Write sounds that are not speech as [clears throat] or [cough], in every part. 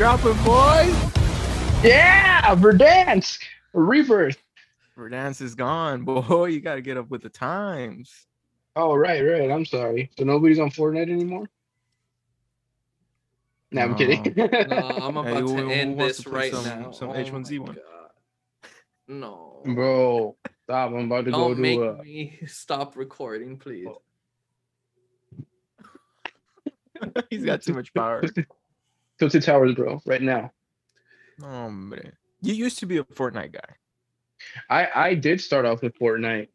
Are we dropping, boys? Yeah, Verdansk, Rebirth. Verdansk is gone, [laughs] boy. You got to get up with the times. Oh, right, right. I'm sorry. So nobody's on Fortnite anymore? No, I'm kidding. [laughs] No, I'm about Hey, to who end wants this to right some- now. some Oh H1Z1? No. Bro, stop. I'm about to go Don't to make uh, me [laughs] stop recording, please. Oh. He's got too much power. Tilted Towers, bro, right now. Oh, man. You used to be a Fortnite guy. I I did start off with Fortnite,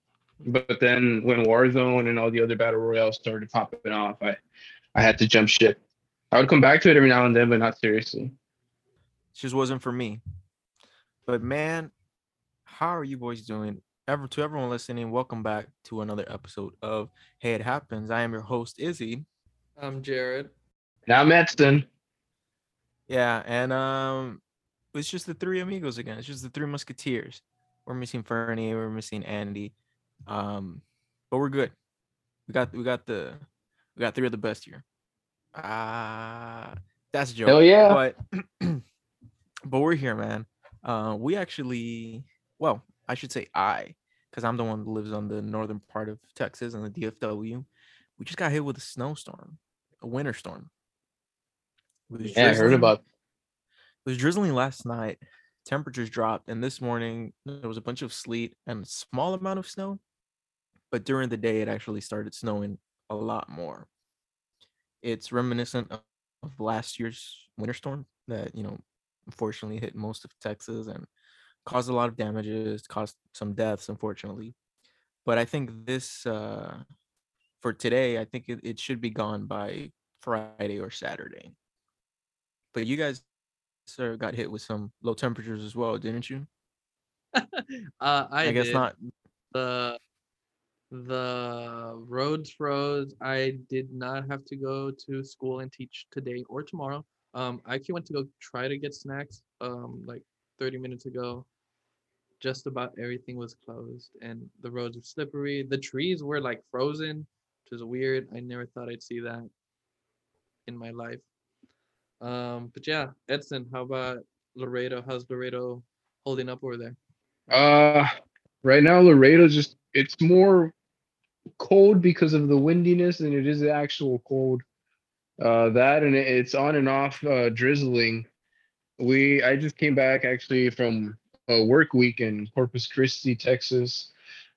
but then when Warzone and all the other battle royales started popping off, I I had to jump ship. I would come back to it every now and then, but not seriously. It just wasn't for me. But man, how are you boys doing? Ever to everyone listening, welcome back to another episode of Hey It Happens. I am your host, Izzy. I'm Jared. Now Metzton. Yeah, and um it's just the three amigos again. It's just the three musketeers. We're missing Fernie, we're missing Andy. Um, but we're good. We got we got the we got three of the best here. Ah, that's a joke. Hell yeah. But [clears throat] but we're here, man. Uh, we actually, well, I should say I, because I'm the one that lives on the northern part of Texas and the DFW. We just got hit with a snowstorm, a winter storm. Was Yeah, I heard about It was drizzling last night. Temperatures dropped, and this morning there was a bunch of sleet and a small amount of snow. But during the day, it actually started snowing a lot more. It's reminiscent of, of last year's winter storm that you know unfortunately hit most of Texas and caused a lot of damages, caused some deaths, unfortunately. But I think this uh, for today, I think it, it should be gone by Friday or Saturday. But you guys sir got hit with some low temperatures as well, didn't you? [laughs] Uh, I, I, guess did. not. The the roads froze. I did not have to go to school and teach today or tomorrow. Um, I actually went to go try to get snacks. Um, like 30 minutes ago. Just about everything was closed, and the roads were slippery. The trees were like frozen, which is weird. I never thought I'd see that in my life. Um, but yeah, Edson, how about Laredo? How's Laredo holding up over there? Uh, right now Laredo's just it's more cold because of the windiness than it is the actual cold. Uh, that and it's on and off uh, drizzling. We I just came back actually from a work week in Corpus Christi, Texas.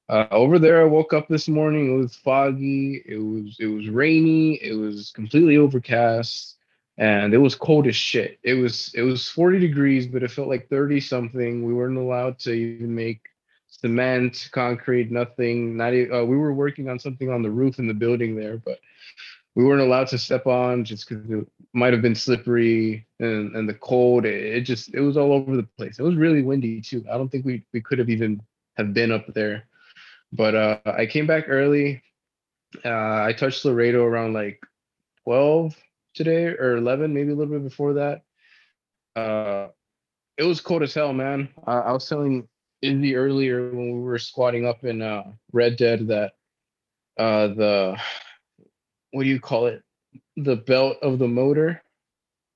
Uh, over there, I woke up this morning. It was foggy. It was it was rainy. It was completely overcast, and it was cold as shit. It was it was 40 degrees, but it felt like 30 something. We weren't allowed to even make cement, concrete, nothing. Not e- uh, we were working on something on the roof in the building there, but we weren't allowed to step on just because it might have been slippery and, and the cold. It, it just it was all over the place. It was really windy too. I don't think we we could have even have been up there. But uh, I came back early. Uh, I touched Laredo around like 12 today or 11, maybe a little bit before that. Uh, it was cold as hell, man. I, I was telling Izzy earlier when we were squatting up in uh, Red Dead that uh, the what do you call it? The belt of the motor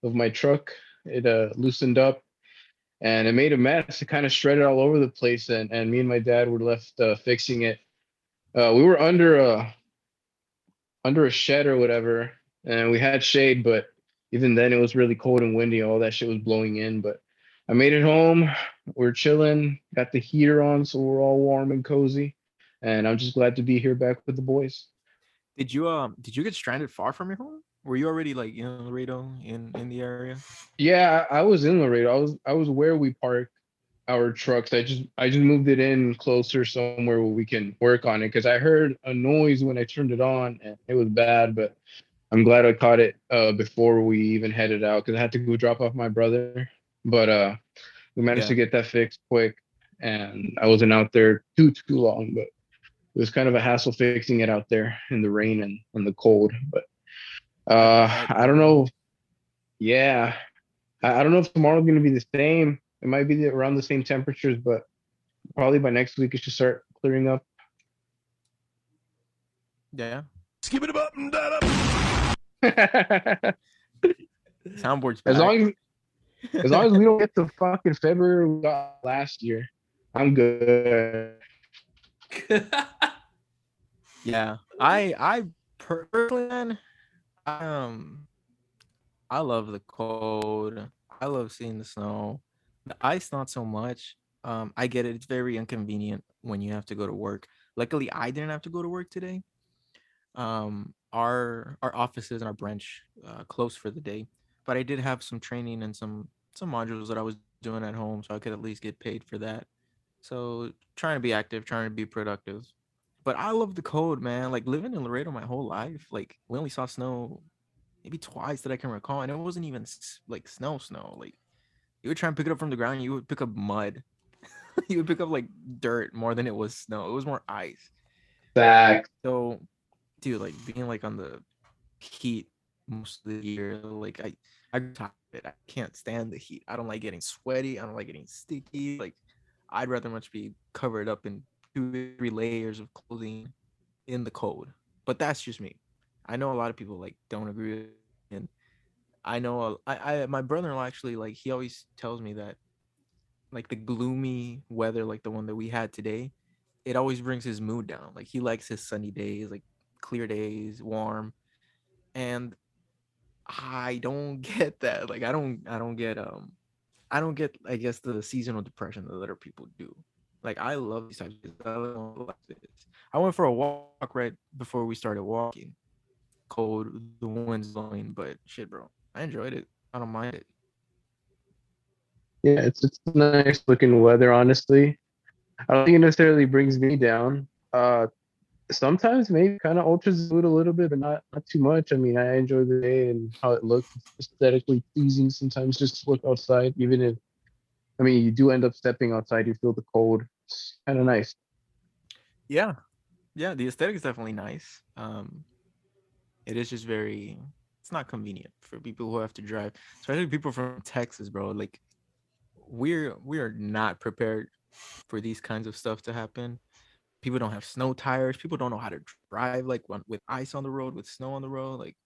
of my truck it uh, loosened up and it made a mess. It kind of shredded all over the place, and and me and my dad were left uh, fixing it. Uh, we were under a under a shed or whatever, and we had shade, but even then it was really cold and windy. All that shit was blowing in, but I made it home. We're chilling, got the heater on, so we're all warm and cozy. And I'm just glad to be here back with the boys. Did you um did you get stranded far from your home? Were you already like in Laredo in in the area? Yeah, I was in Laredo. I was I was where we park our trucks. I just I just moved it in closer somewhere where we can work on it because I heard a noise when I turned it on and it was bad, but I'm glad I caught it uh before we even headed out because I had to go drop off my brother. But uh we managed Yeah. to get that fixed quick and I wasn't out there too too long, but it was kind of a hassle fixing it out there in the rain and, and the cold. But uh I don't know. Yeah. I, I don't know if tomorrow's gonna be the same. It might be the, around the same temperatures, but probably by next week it should start clearing up. Yeah. Skip it up and that up. [laughs] Soundboard's as long as As long as we don't get the fucking February we got last year, I'm good. [laughs] Yeah, I I personally, man, um, I love the cold. I love seeing the snow. The ice, not so much. Um, I get it. It's very inconvenient when you have to go to work. Luckily, I didn't have to go to work today. Um, our our offices and our branch uh, closed for the day, but I did have some training and some some modules that I was doing at home, so I could at least get paid for that. So trying to be active, trying to be productive. But I love the cold, man. Like living in Laredo my whole life. Like we only saw snow maybe twice that I can recall, and it wasn't even like snow, snow. Like you would try and pick it up from the ground, you would pick up mud. [laughs] you would pick up like dirt more than it was snow. It was more ice. Back. So, dude, like being like on the heat most of the year, like I, I of it. I can't stand the heat. I don't like getting sweaty. I don't like getting sticky. Like, I'd rather much be covered up in two, three layers of clothing in the cold. But that's just me. I know a lot of people like don't agree, and I know I, I my brother-in-law actually like he always tells me that like the gloomy weather like the one that we had today it always brings his mood down. Like he likes his sunny days, like clear days, warm. And I don't [laughs] get that. Like I don't I don't get um I don't get I guess the seasonal depression that other people do. Like I love these types of this. I went for a walk right before we started walking. Cold, the wind's blowing, but shit, bro. I enjoyed it. I don't mind it. Yeah, it's it's nice looking weather, honestly. I don't think it necessarily brings me down. Uh sometimes maybe kind of the mood a little bit, but not not too much. I mean, I enjoy the day and how it looks aesthetically pleasing sometimes just look outside, even if I mean you do end up stepping outside, you feel the cold. It's kind of nice. Yeah. Yeah, the aesthetic is definitely nice. Um it is just very it's not convenient for people who have to drive, especially people from Texas, bro. Like we're we are not prepared for these kinds of stuff to happen. People don't have snow tires. People don't know how to drive like with ice on the road, with snow on the road. Like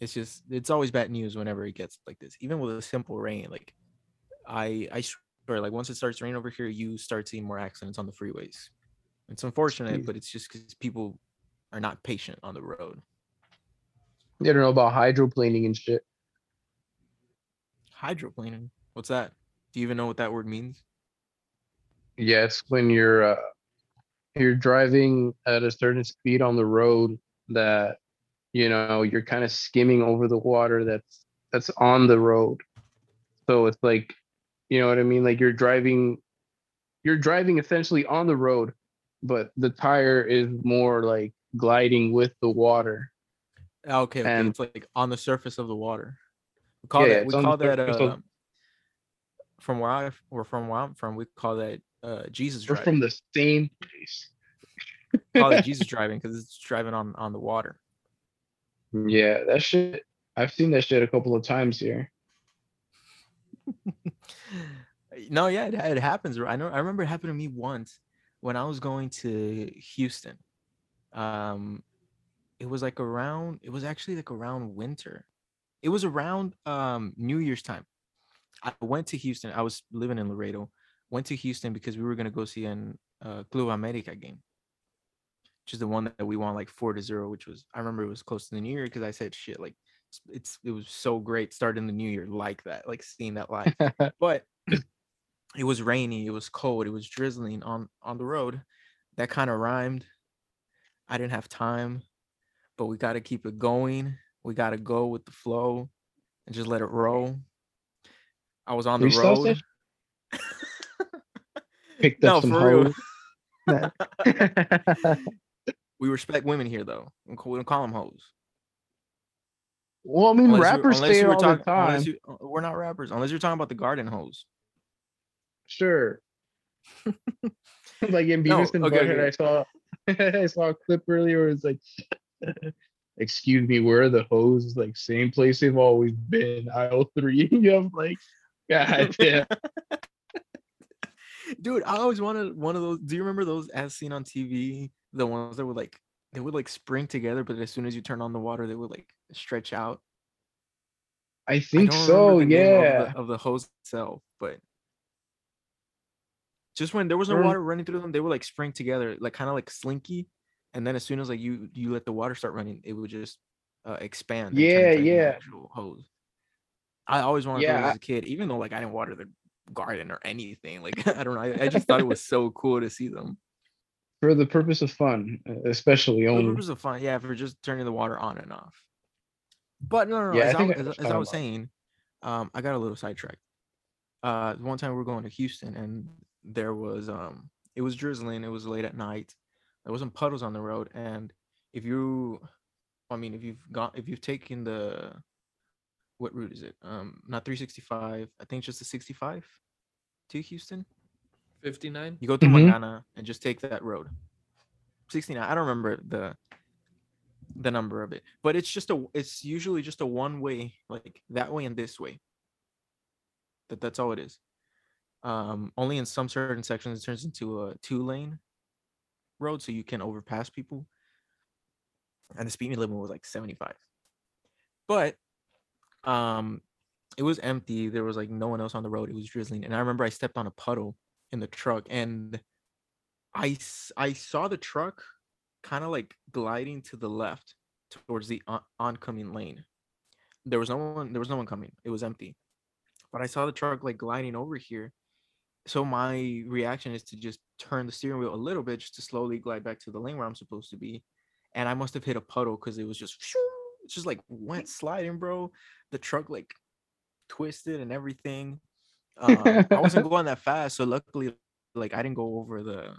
it's just it's always bad news whenever it gets like this. Even with a simple rain, like I I swear, like once it starts raining over here, you start seeing more accidents on the freeways. It's unfortunate, Jeez. but it's just because people are not patient on the road. You don't know about hydroplaning and shit. Hydroplaning. What's that? Do you even know what that word means? Yes, when you're uh, you're driving at a certain speed on the road that you know you're kind of skimming over the water that's that's on the road. So it's like, you know what I mean? Like you're driving you're driving essentially on the road, but the tire is more like gliding with the water. Okay, okay. And- it's like on the surface of the water. We call Yeah, that we it's on the call that uh, from where I or from where I'm from, we call that uh Jesus We're driving. from the same place. [laughs] call [laughs] it Jesus driving because it's driving on on the water. Yeah, that shit. I've seen that shit a couple of times here. [laughs] no, yeah, it, it happens. I know. I remember it happened to me once when I was going to Houston. Um, it was like around. It was actually like around winter. It was around um New Year's time. I went to Houston. I was living in Laredo. Went to Houston because we were gonna go see an uh, Club America game, which is the one that we won like four to zero. Which was I remember it was close to the New Year because I said shit like it's, it was so great starting the New Year like that, like seeing that live. [laughs] But it was rainy it was cold it was drizzling on on the road. That kind of rhymed. I didn't have time but we got to keep it going. We got to go with the flow and just let it roll. I was on the You saw road Picked no up some for real hoes. [laughs] [laughs] we respect women here though we don't- call them hoes well, I mean, Unless rappers unless say you were all talking- the time. you, uh, we're not rappers unless you're talking about the garden hose Sure. [laughs] like in No, Beavis and okay, Butthead, okay. I saw I saw a clip earlier where it's like excuse me, where are the hoes? Like same place they've always been, aisle three. you have like God damn. Dude, I always wanted one of those. Do you remember those as seen on TV? The ones that would like they would like spring together, but as soon as you turn on the water, they would like stretch out. I I think don't so. name of Yeah. the, of the hose itself, but just when there was no water running through them, they were like spring together, like kind of like slinky. And then as soon as like you you let the water start running, it would just uh, expand. Yeah, into, like, an yeah. Hose. I always wanted Yeah, those I- as a kid, even though like I didn't water the garden or anything. Like [laughs] I don't know, I, I just thought it was so cool to see them. For the purpose of fun, uh, especially only For the purpose of fun, yeah, for just turning the water on and off. But no, no, no. Yeah, as, I, I as, understand as I was saying, um, I got a little sidetracked. Uh, one time we were going to Houston, and there was um, it was drizzling. It was late at night. There was some puddles on the road, and if you, I mean, if you've got, if you've taken the, what route is it? Um, not 365. I think just the 65 to Houston. 59. You go through. Mangana and just take that road. 69. I don't remember the the number of it, but it's just a it's usually just a one way, like that way and this way. That that's all it is. Um only in some certain sections it turns into a two lane road so you can overpass people. And the speed limit was like 75. But um it was empty. There was like no one else on the road. It was drizzling. And I remember I stepped on a puddle in the truck and I I saw the truck kind of like gliding to the left towards the on- oncoming lane. There was no one there was no one coming. It was empty. But I saw the truck like gliding over here. So my reaction is to just turn the steering wheel a little bit just to slowly glide back to the lane where I'm supposed to be. And I must have hit a puddle because it was just just like went sliding, bro. The truck like twisted and everything. Um, I wasn't [laughs] going that fast, so luckily, like I didn't go over the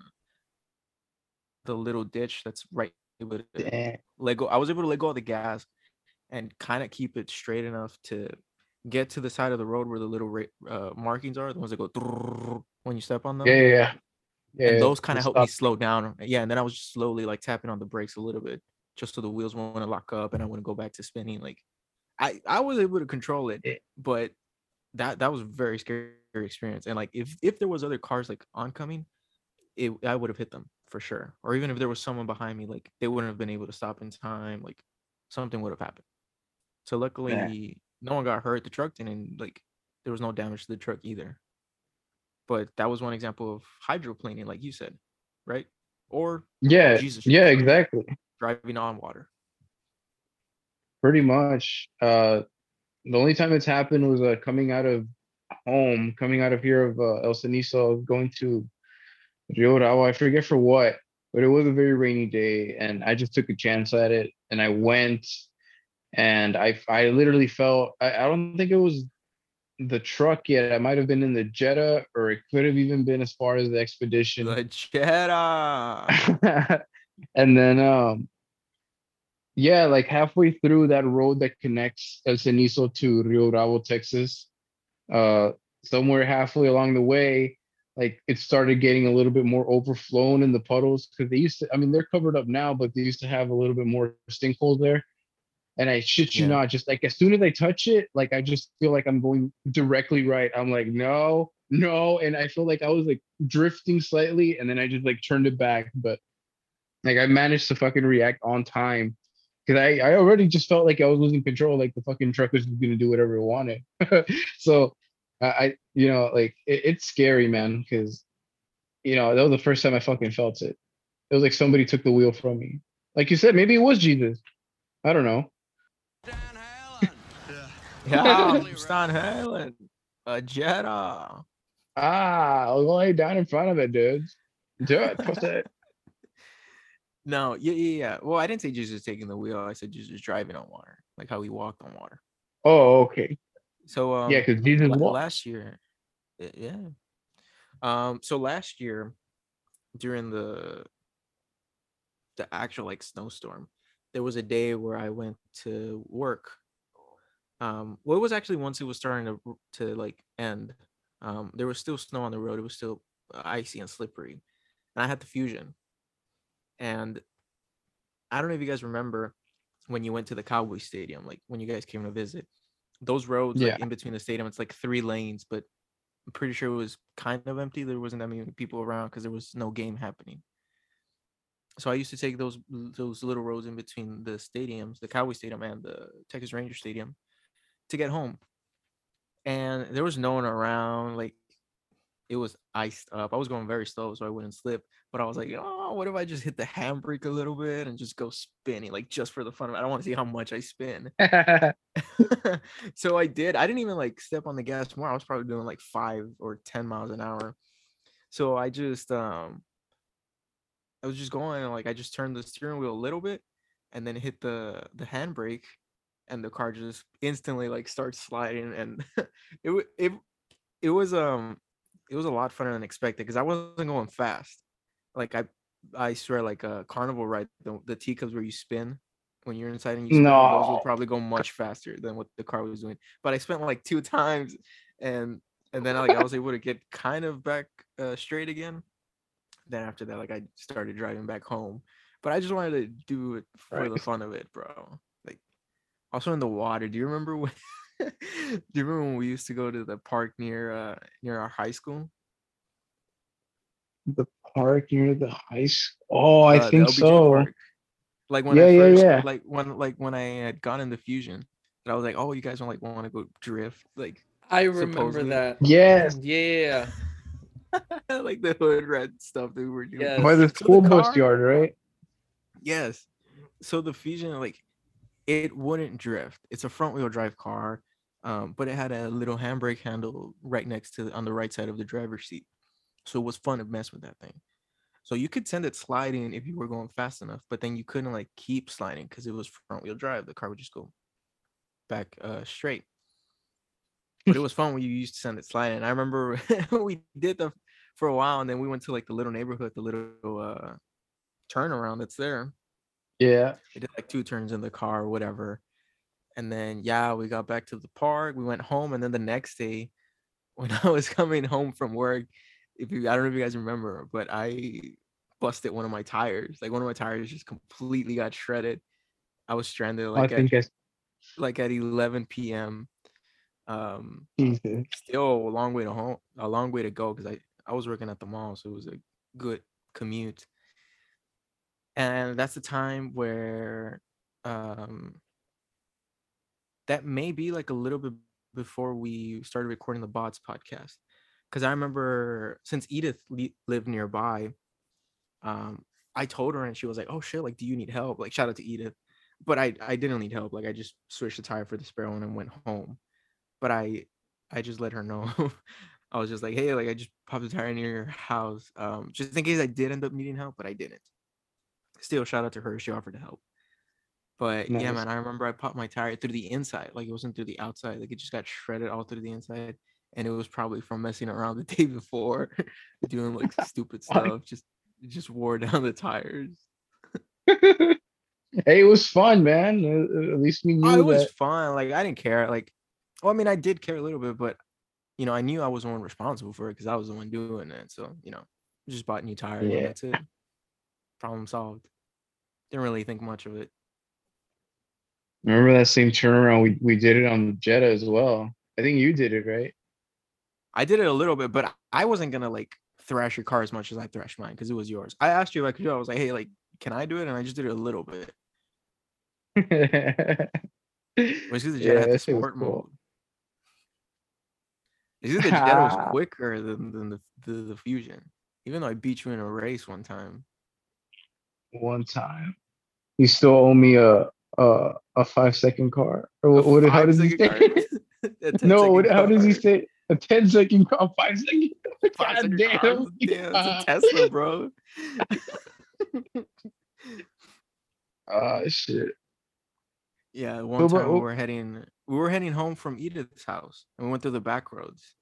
the little ditch that's right the let go. I was able to let go of the gas and kind of keep it straight enough to get to the side of the road where the little uh, markings are, the ones that go when you step on them. Yeah, yeah, yeah. yeah and those kind of helped me slow down. Yeah, and then I was just slowly like tapping on the brakes a little bit, just so the wheels wouldn't lock up and I wouldn't go back to spinning. Like, I I was able to control it, Yeah. but that that was a very scary experience. And like, if if there was other cars like oncoming, it I would have hit them for sure. Or even if there was someone behind me, like they wouldn't have been able to stop in time. Like, something would have happened. So luckily, no one got hurt. The truck didn't. Like, there was no damage to the truck either. But that was one example of hydroplaning, like you said, right? Or Yeah, Jesus yeah, exactly. Driving on water. Pretty much. Uh, the only time it's happened was uh, coming out of home, coming out of here of uh, El Cenizo, going to Rio Bravo. I forget for what, but it was a very rainy day, and I just took a chance at it, and I went, and I I literally felt I, I don't think it was the truck yet. I might have been in the Jetta, or it could have even been as far as the expedition. The Jetta. [laughs] and then um yeah like halfway through that road that connects el cenizo to rio bravo texas uh somewhere halfway along the way like it started getting a little bit more overflown in the puddles because they used to i mean they're covered up now but they used to have a little bit more sinkholes there. And i shit you Yeah. not just like as soon as i touch it like i just feel like i'm going directly right. I'm like no no. And i feel like i was like drifting slightly and then i just like turned it back. But like I managed to fucking react on time because I, I already just felt like I was losing control. Like the fucking truck was gonna do whatever it wanted. [laughs] so I, I, you know, like it, it's scary, man. Because you know that was the first time I fucking felt it. It was like somebody took the wheel from me. Like you said, maybe it was Jesus. I don't know. yeah, [laughs] Stan Helen. A Jetta. Ah, I'll go lay down in front of it, dudes. Do it. Push it. No, yeah, yeah, yeah. Well, I didn't say Jesus taking the wheel. I said Jesus driving on water, like how he walked on water. Oh, okay. So um, Yeah, because Jesus la- walked. last year, yeah. Um, so last year, during the the actual like snowstorm, there was a day where I went to work. Um, well, it was actually once it was starting to to like end. Um, there was still snow on the road. It was still uh, icy and slippery, and I had the fusion. And I don't know if you guys remember when you went to the Cowboy Stadium, like when you guys came to visit. Those roads, like in between the stadium, it's like three lanes, but I'm pretty sure it was kind of empty. There wasn't that many people around because there was no game happening. So I used to take those those little roads in between the stadiums, the Cowboy Stadium and the Texas Ranger Stadium, to get home, and there was no one around. Like it was iced up. I was going very slow so I wouldn't slip. But I was like, oh, what if I just hit the handbrake a little bit and just go spinning, like just for the fun of it? I don't want to see how much I spin. [laughs] [laughs] so I did. I didn't even like step on the gas more. I was probably doing like five or ten miles an hour. So I just um I was just going like I just turned the steering wheel a little bit and then hit the the handbrake and the car just instantly like starts sliding and [laughs] it it it was um it was a lot funner than expected because I wasn't going fast. Like I I swear like a carnival ride the, the teacups where you spin when you're inside and you spin those will probably go much faster than what the car was doing. But I spent like two [laughs] times and and then like I was able to get kind of back uh, straight again. Then after that, like I started driving back home. But I just wanted to do it for the fun of it, bro. Like also in the water. Do you remember when [laughs] [laughs] do you remember when we used to go to the park near uh near our high school? the park near the high school. Oh, I Uh, think so. park. Like when Yeah, I yeah, first yeah. like when like when I had gotten the fusion, and I was like, oh, you guys don't like want to go drift, like I remember Supposedly. that. Yes. Yeah. [laughs] like the hood red stuff that we were doing. Yes. By the So school bus yard, right? Yes. So the Fusion, like, it wouldn't drift. It's a front wheel drive car, um, but it had a little handbrake handle right next to on the right side of the driver's seat. So it was fun to mess with that thing. So you could send it sliding if you were going fast enough, but then you couldn't like keep sliding because it was front wheel drive. The car would just go back uh straight. But it was fun when you used to send it sliding. I remember [laughs] we did the for a while, and then we went to like the little neighborhood, the little uh turnaround that's there Yeah. we did like two turns in the car or whatever and then yeah we got back to the park we went home and then the next day [laughs] when i was coming home from work if you i don't know if you guys remember but i busted one of my tires like one of my tires just completely got shredded i was stranded I like at, I like at 11 p.m um Jesus. still a long way to home a long way to go because i i was working at the mall so it was a good commute and that's the time where um that may be like a little bit before we started recording the bots podcast because i remember since edith li- lived nearby um i told her and she was like oh shit like do you need help? Like shout out to edith but i i didn't need help like i just switched the tire for the spare one and went home but i i just let her know. [laughs] I was just like hey like i just popped the tire near your house um just in case i did end up needing help but i didn't. Still shout out to her she offered to help but yeah man i remember i popped my tire through the inside like it wasn't through the outside like it just got shredded all through the inside and it was probably from messing around the [laughs] day before doing like [laughs] stupid stuff just just wore down the tires. [laughs] Hey, it was fun, man. At least we knew oh, it was fun like i didn't care like well i mean i did care a little bit but you know i knew i was the one responsible for it because i was the one doing it so you know just bought new tires Yeah. that's it. Problem solved. Didn't really think much of it Remember that same turnaround? We we did it on the Jetta as well. I think you did it, right? I did it a little bit, but I wasn't gonna like thrash your car as much as I thrashed mine because it was yours. I asked you if I could do it. I was like, hey, like, can I do it? And I just did it a little bit. [laughs] yeah, Which is the Jetta had the was sport cool. mode. Is the Jetta was [laughs] quicker than, than the, the the Fusion, even though I beat you in a race one time. One time, you still owe me a a a five second car. Or A what? how [laughs] [laughs] does he say? car- a 10 no, what, how does he say? A 10 second car, five second. [laughs] Five God second damn. car. Damn, it's a Tesla, bro. Ah, shit. Yeah, one but- time we were heading we were heading home from Edith's house and we went through the back roads.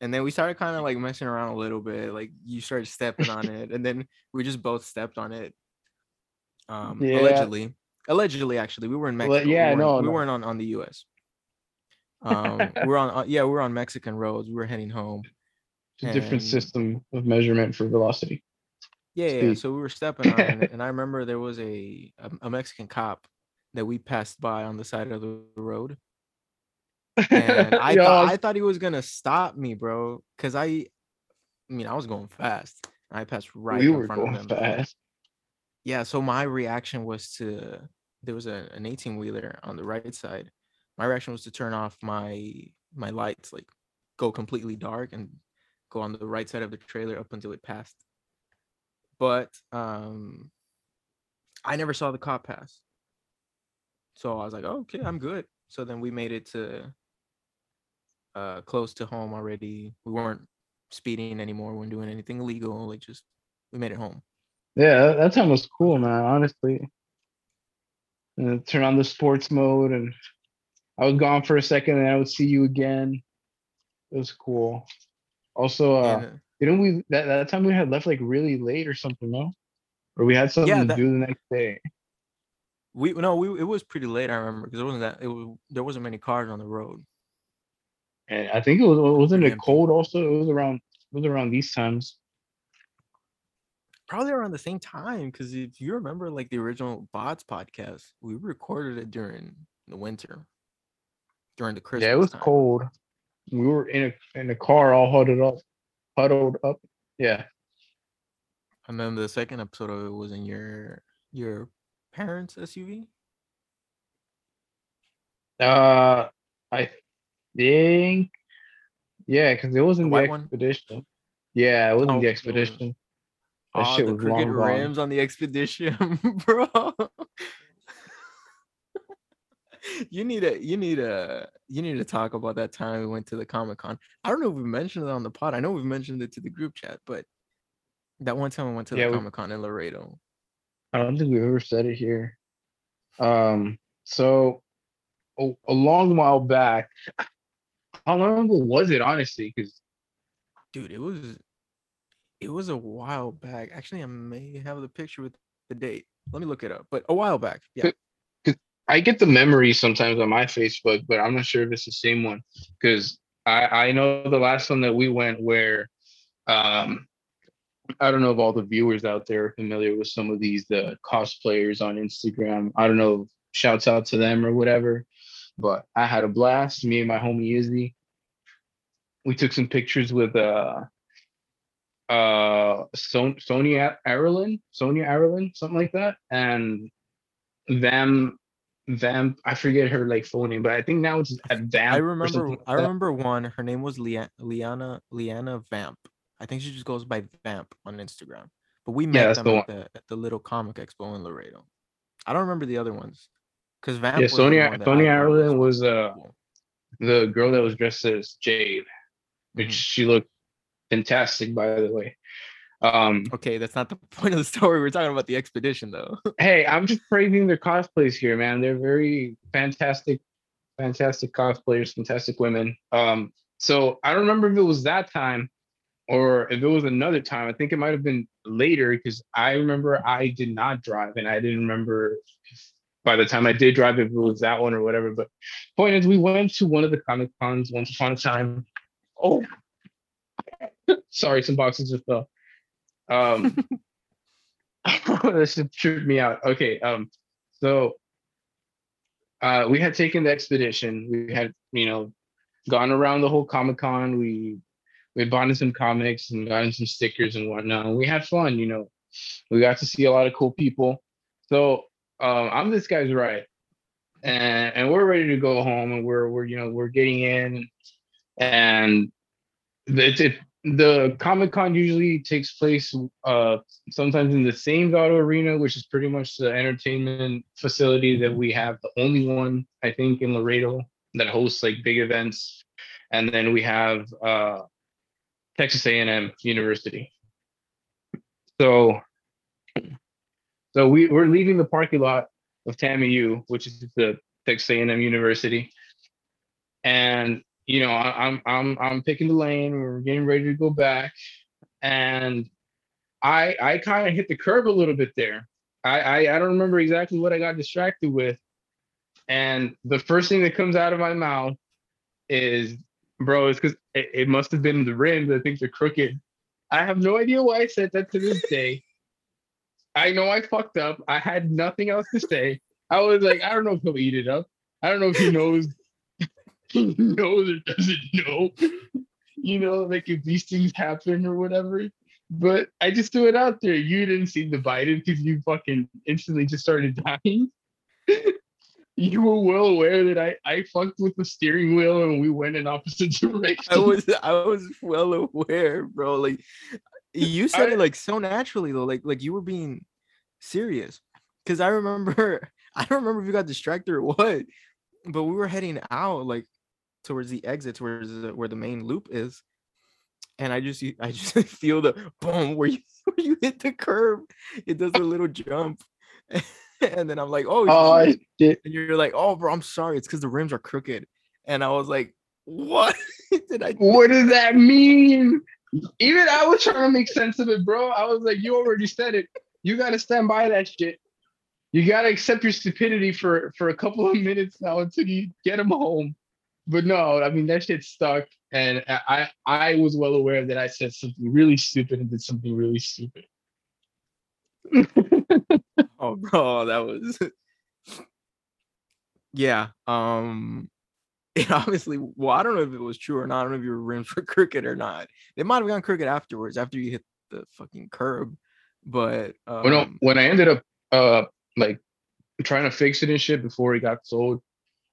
And then we started kind of like messing around a little bit. Like you started stepping on it, and then we just both stepped on it. Um Yeah. allegedly. Allegedly, actually. We were in Well, Mexico. yeah, we weren't, no, we weren't on, on the US. [laughs] Um we we're on uh, yeah, we're on Mexican roads. We were heading home. It's a different system of measurement for velocity. Yeah, yeah. So we were stepping on it, [laughs] and I remember there was a, a a Mexican cop that we passed by on the side of the road, and [laughs] I Yo, thought I thought he was gonna stop me, bro, because I, I mean, I was going fast. I passed right we in were front going of him. fast. Yeah, so my reaction was to there was a, an 18 wheeler on the right side, my reaction was to turn off my my lights, like go completely dark and go on the right side of the trailer up until it passed. But um I never saw the cop pass. So I was like, oh, okay, I'm good. So then we made it to uh close to home already. We weren't speeding anymore, we weren't doing anything illegal, like just we made it home. Yeah, that, that time was cool, man. Honestly, and turn on the sports mode, and I was gone for a second, and I would see you again. It was cool. Also, uh, uh, didn't we that, that time we had left like really late or something, no? Or we had something Yeah, to do the next day. we no, we it was pretty late, I remember, because it wasn't that it was there wasn't many cars on the road. And I think it was wasn't it cold also? It was around it was around these times. Probably around the same time, because if you remember like the original Bots podcast, we recorded it during the winter. During the Christmas. yeah, it was time. cold. We were in a in a car all huddled up, huddled up. Yeah. And then the second episode of it was in your your parents' SUV. Uh, I think, yeah, because it wasn't the, one? expedition. Yeah, it wasn't Oh, the expedition. That Ah, shit the was crooked long gone. rims on the expedition, [laughs] bro. [laughs] you need a you need a you need to talk about that time we went to the Comic Con. I don't know if we mentioned it on the pod. I know we've mentioned it to the group chat, but that one time we went to Yeah, the Comic Con in Laredo. I don't think we've ever said it here. Um, so a, a long while back, [laughs] how long ago was it, honestly? Because Dude, it was it was a while back. Actually, I may have the picture with the date. Let me look it up. But a while back. Yeah. I get the memories sometimes on my Facebook, but I'm not sure if it's the same one. Because I I know the last one that we went where, um, I don't know if all the viewers out there are familiar with some of these the cosplayers on Instagram. I don't know, shouts out to them or whatever. But I had a blast. Me and my homie Izzy. We took some pictures with uh uh Son- Sonia Arlen, Sonia Arlen, something like that, and them Vamp. I forget her like full name, but I think now it's at Vamp. I remember like I remember one. Her name was Lia- Liana Liana Vamp. I think she just goes by Vamp on Instagram. But we met that's them the at the at the little comic expo in Laredo. I don't remember the other ones. Because Vamp Yeah, Sonia one that I Sonia Arlen was uh the girl that was dressed as Jade, which Mhm. she looked fantastic by the way. Um Okay, that's not the [laughs] point of the story. We're talking about the expedition though. [laughs] hey, I'm just praising their cosplays here, man. They're very fantastic, fantastic cosplayers, fantastic women. Um, so I don't remember if it was that time or if it was another time. I think it might have been later because I remember I did not drive and I didn't remember by the time I did drive if it was that one or whatever. But point is, we went to one of the comic cons once upon a time. Oh, [laughs] sorry, some boxes just fell. Um, [laughs] this just tripped me out. Okay, um, so uh, we had taken the expedition. We had, you know, gone around the whole Comic Con. We we bought in some comics and gotten some stickers and whatnot. And we had fun, you know. We got to see a lot of cool people. So um, I'm this guy's right, and and we're ready to go home, and we're we're you know we're getting in, and it's it, the Comic Con usually takes place uh sometimes in the Sames Auto Arena, which is pretty much the entertainment facility that we have, the only one I think in Laredo that hosts like big events. And then we have uh Texas A&M University. So so we, we're leaving the parking lot of TAMU, which is the Texas A&M University. And you know, I, I'm I'm I'm picking the lane. We're getting ready to go back, and I I kind of hit the curb a little bit there. I, I I don't remember exactly what I got distracted with, and the first thing that comes out of my mouth is, "Bro, it's because it, it must have been the rims. I think they're crooked." I have no idea why I said that to this day. I know I fucked up. I had nothing else to say. I was like, I don't know if he'll eat it up. I don't know if he knows [laughs] knows or doesn't know. You know, like if these things happen or whatever. But I just threw it out there. You didn't seem to bite it because you fucking instantly just started dying. [laughs] you were well aware that I I fucked with the steering wheel and we went in opposite [laughs] directions. I was I was well aware, bro. Like you said I- it like so naturally though, like like you were being serious. Cause I remember I don't remember if you got distracted or what, but we were heading out like towards the exit, towards the, where the main loop is. And I just I [laughs] just feel the boom where you [laughs] where you hit the curb. It does a little jump. [laughs] And then I'm like, oh, Oh and you're like, oh, bro, I'm sorry. It's because the rims are crooked. And I was like, what did I? What does that mean? Even I was trying to make sense of it, bro. I was like, you already said it. You gotta stand by that shit. You gotta accept your stupidity for for a couple of minutes now until you get him home. But no, I mean that shit stuck, and I I was well aware that I said something really stupid and did something really stupid. [laughs] Oh, bro, that was. [laughs] yeah. Um. [laughs] It obviously. Well, I don't know if it was true or not. I don't know if you were rims for crooked or not. They might have gone crooked afterwards, after you hit the fucking curb. But um, when I, when I ended up uh like trying to fix it and shit before it got sold,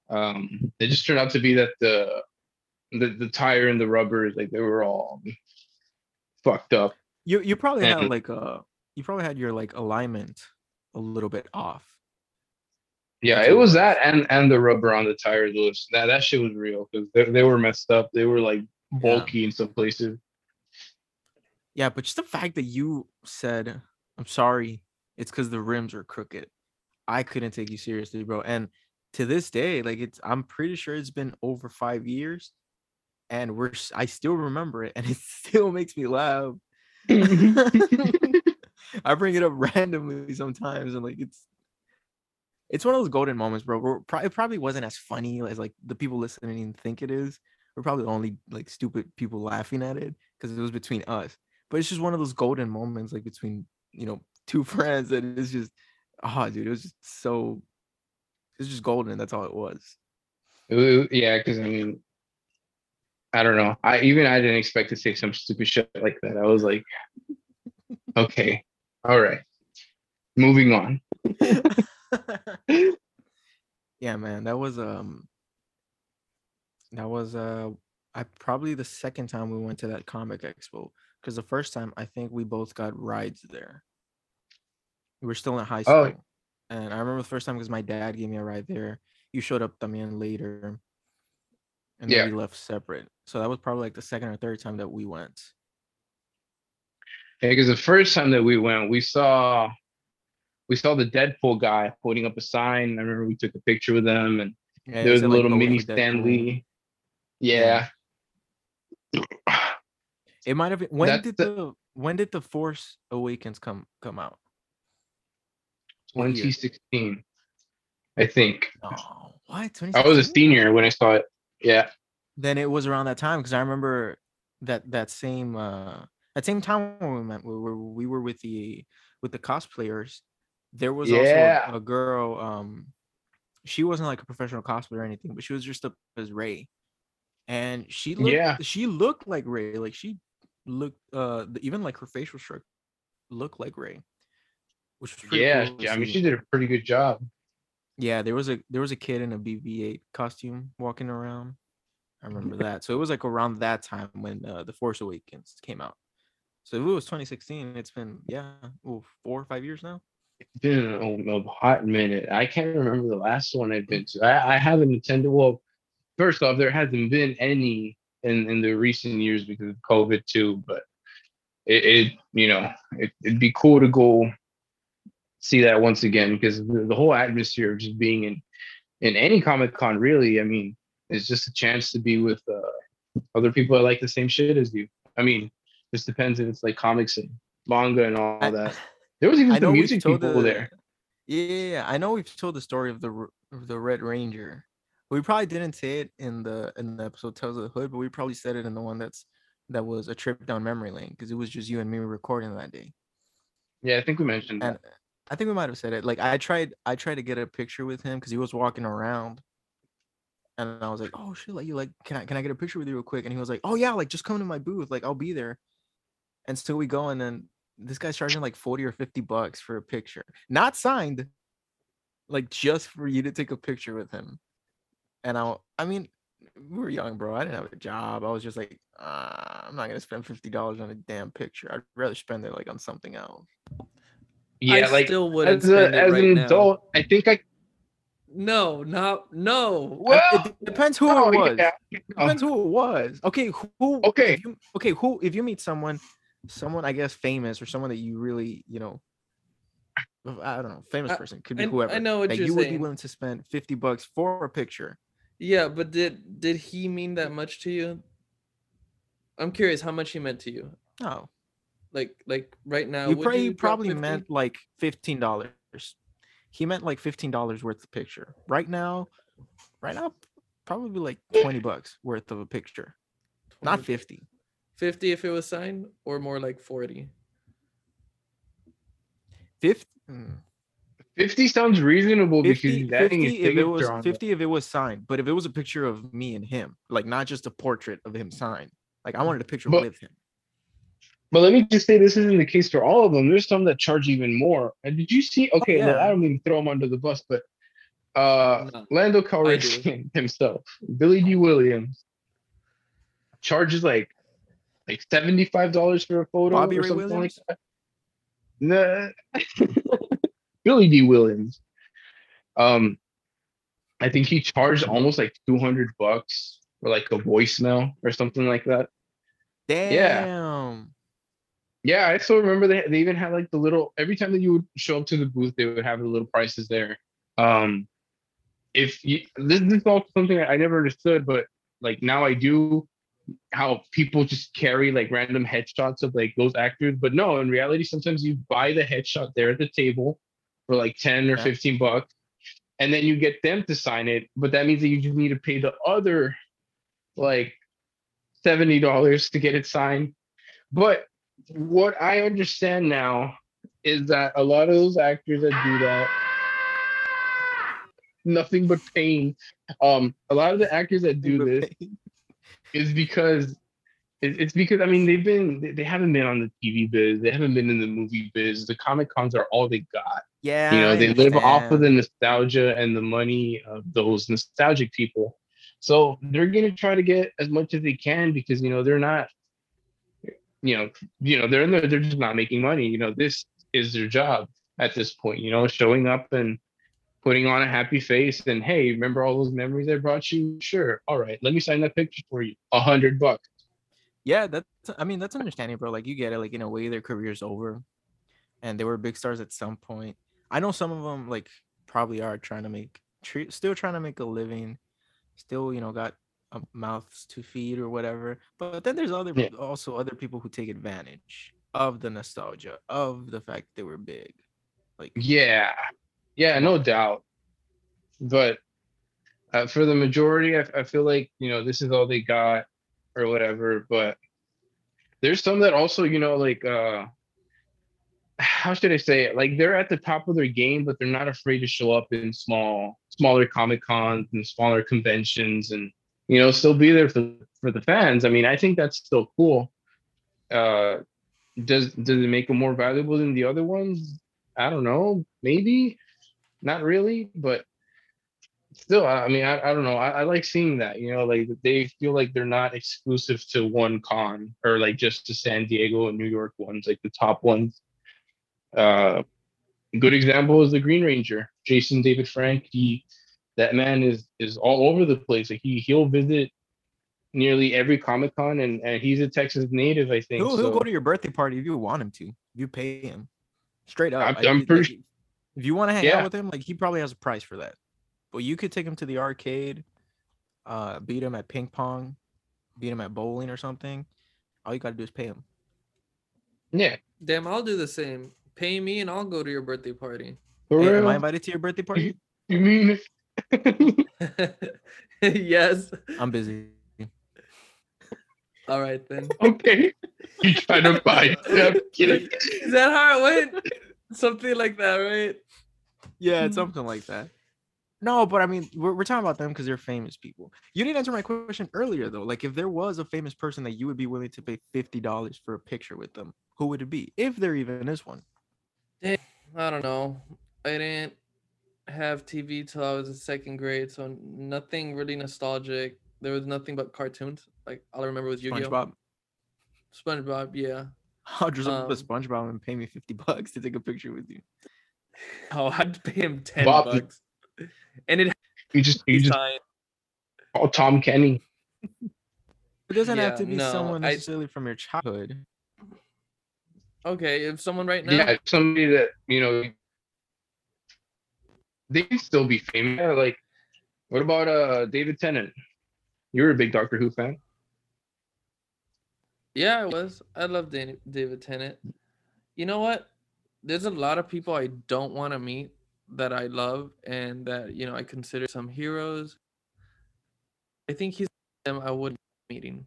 um, it just turned out to be that the the, the tire and the rubber is like they were all fucked up. you you probably had like uh you probably had your like alignment a little bit off. Yeah, it was that and and the rubber on the tires was that that shit was real because they, they were messed up. They were like bulky in some places. Yeah, but just the fact that you said, "I'm sorry," it's because the rims are crooked. I couldn't take you seriously, bro. And to this day, like it's, I'm pretty sure it's been over five years, and we're, i still remember it, [laughs] and it still makes me laugh. [laughs] [laughs] I bring it up randomly sometimes, and like it's, it's one of those golden moments, bro. It probably wasn't as funny as like the people listening think it is. We're probably the only like stupid people laughing at it because it was between us. But it's just one of those golden moments, like between you know two friends, that it's just, oh, dude, it was just so, it's just golden. That's all it was. It wa- yeah, because I mean, I don't know. I even I didn't expect to say some stupid shit like that. I was like, okay, all right, moving on. [laughs] yeah, man, that was um, that was uh, I probably the second time we went to that comic expo because the first time I think we both got rides there. We were still in high school, Oh. And I remember the first time because my dad gave me a ride there. You showed up también later, and then Yeah. we left separate. So that was probably like the second or third time that we went. Yeah, because the first time that we went, we saw we saw the Deadpool guy holding up a sign. I remember we took a picture with him, and Yeah, there was a said, like, little mini Stan Lee. Deadpool." Stan Lee. Yeah. It might have been when That's did the- the when did the Force Awakens come come out? What year? 2016, I think. Oh, what? I was a senior when I saw it. Yeah. Then it was around that time because I remember that that same uh that same time when we met we were we were with the with the cosplayers. There was Yeah. also a, a girl. Um, she wasn't like a professional cosplayer or anything, but she was dressed up as Rey, and she looked Yeah. she looked like Rey. Like she looked uh even like her facial structure looked like Rey. Which was pretty Yeah. cool yeah, I mean, she did a pretty good job. Yeah, there was a there was a kid in a BB-8 costume walking around. I remember [laughs] that. So it was like around that time when uh, the Force Awakens came out. So it was 2016, it's been yeah, ooh, four or five years now. It's been a, a hot minute. I can't remember the last one I've been to. I, I have a Nintendo. Well, first off, there hasn't been any in, in the recent years because of COVID too. But it, it you know, it, it'd be cool to go see that once again because the, the whole atmosphere of just being in in any Comic Con really. I mean, it's just a chance to be with uh, other people that like the same shit as you. I mean, just depends if it's like comics and manga and all I- that. There was [laughs] even I some music people the- there. Yeah, I know we've told the story of the the Red Ranger. We probably didn't say it in the in the episode Tales of the Hood, but we probably said it in the one that's that was a trip down memory lane because it was just you and me recording that day. Yeah, I think we mentioned and that. I think we might have said it. Like I tried, I tried to get a picture with him because he was walking around, and I was like, "Oh shit, like you like, can I can I get a picture with you real quick?" And he was like, "Oh yeah, like just come to my booth, like I'll be there." And so we go, and then this guy's charging like forty or fifty bucks for a picture, not signed, like just for you to take a picture with him. And I, I mean, we were young, bro. I didn't have a job. I was just like, uh, I'm not gonna spend fifty dollars on a damn picture. I'd rather spend it like on something else. Yeah, I like still wouldn't as, a, as right an now. adult, I think I No, not no. I- well it depends who it was. yeah, Depends who it was. Okay, who? Okay. you- okay, who? If you meet someone, someone I guess famous or someone that you really, you know, I don't know, famous I- person could be I- I know what that you would be willing to spend fifty bucks for a picture. Yeah, but did did he mean that much to you? I'm curious how much he meant to you. No, Like like right now. you probably you probably meant like fifteen dollars. He meant like fifteen dollars worth of picture. Right now, right now, probably like twenty bucks worth of a picture, not 20. fifty. 50 if it was signed or more like 40. Fifty. mm, 50 sounds reasonable 50, because he's 50 if it was signature on it. 50 if it was signed but if it was a picture of me and him like not just a portrait of him signed like i wanted a picture But- with him But let me just say this isn't the case for all of them. There's some that charge even more. And did you see? Okay, Oh, yeah. I don't mean to throw him under the bus, but uh No, Lando do. Calrissian [laughs] himself, Billy Dee Williams, charges like like seventy five dollars for a photo Bobby or Ray something Williams? like that. Nah. [laughs] Billy Dee Williams. Um, I think he charged almost like two hundred bucks for like a voicemail or something like that. damn Yeah, I still remember they they even had like the little every time that you would show up to the booth, they would have the little prices there. Um if you this, this is all something I never understood, but like now I do how people just carry like random headshots of like those actors. But no, in reality, sometimes you buy the headshot there at the table for like 10 or Yeah. 15 bucks, and then you get them to sign it. But that means that you just need to pay the other like $70 to get it signed. But what I understand now is that a lot of those actors that do that, nothing but pain. Um, a lot of the actors that do this is because it's because I mean they've been they- they haven't been on the TV biz, they haven't been in the movie biz. The comic cons are all they got. yeah You know, they live off of the nostalgia and the money of those nostalgic people. So they're gonna try to get as much as they can because you know they're not, you know, you know they're in the, they're just not making money. You know, this is their job at this point. You know, showing up and putting on a happy face and hey, remember all those memories I brought you? Sure, all right, let me sign that picture for you. A hundred bucks. yeah that's i mean that's understanding bro like you get it like in a way their career's over and they were big stars at some point i know some of them like probably are trying to make still trying to make a living still you know got mouths to feed or whatever but then there's other Yeah. also other people who take advantage of the nostalgia of the fact they were big like Yeah, yeah, no doubt. But uh, for the majority, I, I feel like you know this is all they got or whatever. But there's some that also, you know, like uh, how should I say it? Like they're at the top of their game, but they're not afraid to show up in small, smaller comic cons and smaller conventions, and you know, still be there for for the fans. I mean, I think that's still cool. Uh, does does it make them more valuable than the other ones? I don't know, maybe, not really, but still, I mean, I, I don't know. I, I like seeing that, you know, like they feel like they're not exclusive to one con or like just to San Diego and New York ones, like the top ones. Uh, good example is the Green Ranger, Jason David Frank. He, that man is is all over the place. Like he he'll visit nearly every Comic Con, and and he's a Texas native, I think. he'll, he'll go to your birthday party if you want him to if you pay him straight up I'm- I- I'm like, pretty if you want to hang Yeah. out with him like he probably has a price for that but you could take him to the arcade uh beat him at ping pong beat him at bowling or something all you got to do is pay him yeah, Damn, I'll do the same. Pay me and I'll go to your birthday party. for Hey, am i invited to your birthday [laughs] party You mean [laughs] yes. i'm busy All right then. okay? You trying [laughs] to buy? Yeah, I'm kidding. Is that how it went? Something like that, right? yeah it's Mm. something like that no but i mean we're, we're talking about them because they're famous people you didn't answer my question earlier though like if there was a famous person that you would be willing to pay $50 for a picture with them who would it be if there even is one I don't know. I didn't. Have TV till I was in second grade, so nothing really nostalgic. There was nothing but cartoons. Like all I remember was Yu-Gi-Oh. SpongeBob. SpongeBob, yeah. I'll dress up Um, as SpongeBob and pay me fifty bucks to take a picture with you. [laughs] Oh, I'd pay him ten Bob- bucks, and it You just you just signed. call Tom Kenny. It doesn't have to be no, someone I- necessarily from your childhood. Okay, if someone right now, Yeah, somebody that you know they can still be famous. Yeah, like what about uh David Tennant? You're a big Doctor Who fan. Yeah, I was. I love David Tennant. You know what? There's a lot of people I don't want to meet that I love and that you know I consider some heroes. I think he's them I would be meeting.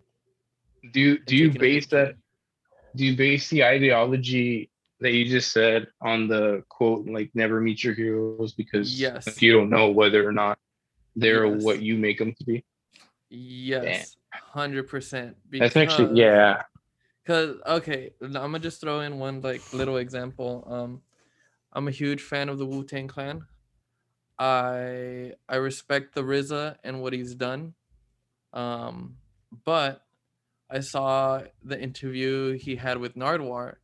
Do you do you base that do you base the ideology that you just said on the quote like never meet your heroes because Yes. you don't know whether or not they're Yes. what you make them to be Yes, hundred percent. that's actually yeah Cause okay, I'm gonna just throw in one like little example. Um, I'm a huge fan of the Wu Tang Clan. I I respect the RZA and what he's done. Um, but I saw the interview he had with Nardwuar,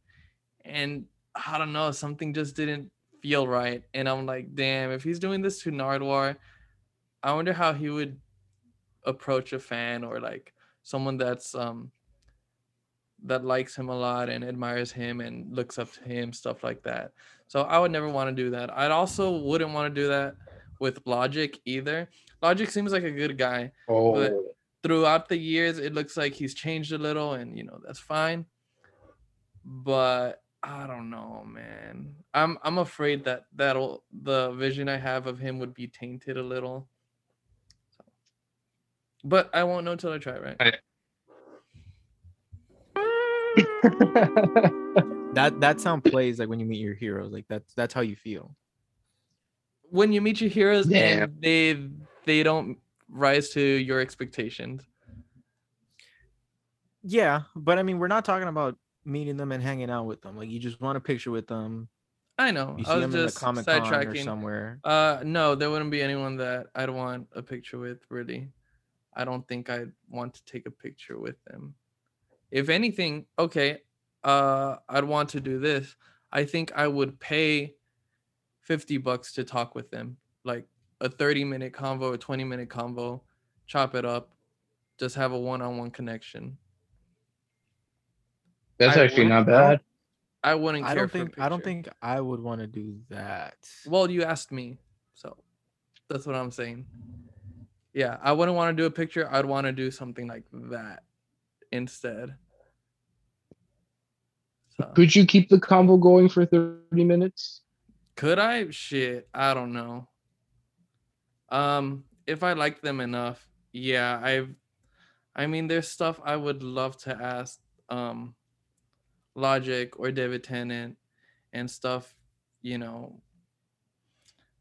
and I don't know, something just didn't feel right. And I'm like, damn, if he's doing this to Nardwuar, I wonder how he would approach a fan or like someone that's um that likes him a lot and admires him and looks up to him, stuff like that. So I would never want to do that. I'd also wouldn't want to do that with Logic either. Logic seems like a good guy. oh Throughout the years, it looks like he's changed a little, and you know that's fine. But I don't know, man. I'm I'm afraid that that'll the vision I have of him would be tainted a little. So, but I won't know till I try, right? [laughs] That that sound [laughs] plays like when you meet your heroes. Like that's that's how you feel. when you meet your heroes Yeah. and they they don't rise to your expectations. Yeah, but I mean, we're not talking about meeting them and hanging out with them. Like you just want a picture with them. I know. You I was them in the just Comic Con or sidetracking. somewhere. Uh, no, there wouldn't be anyone that I'd want a picture with. Really, I don't think I'd want to take a picture with them. If anything, okay, uh, I'd want to do this. I think I would pay fifty bucks to talk with them, like a thirty-minute convo, a twenty-minute convo, chop it up, just have a one-on-one connection. That's I actually not wouldn't- I don't- bad I wouldn't care. I don't for think I don't think I would want to do that. Well, you asked me, so that's what I'm saying. Yeah, I wouldn't want to do a picture. I'd want to do something like that instead. So, could you keep the combo going for 30 minutes could I? Shit, I don't know. Um, if I like them enough, yeah, I've. I mean, there's stuff I would love to ask, um, Logic or David Tennant, and stuff, you know.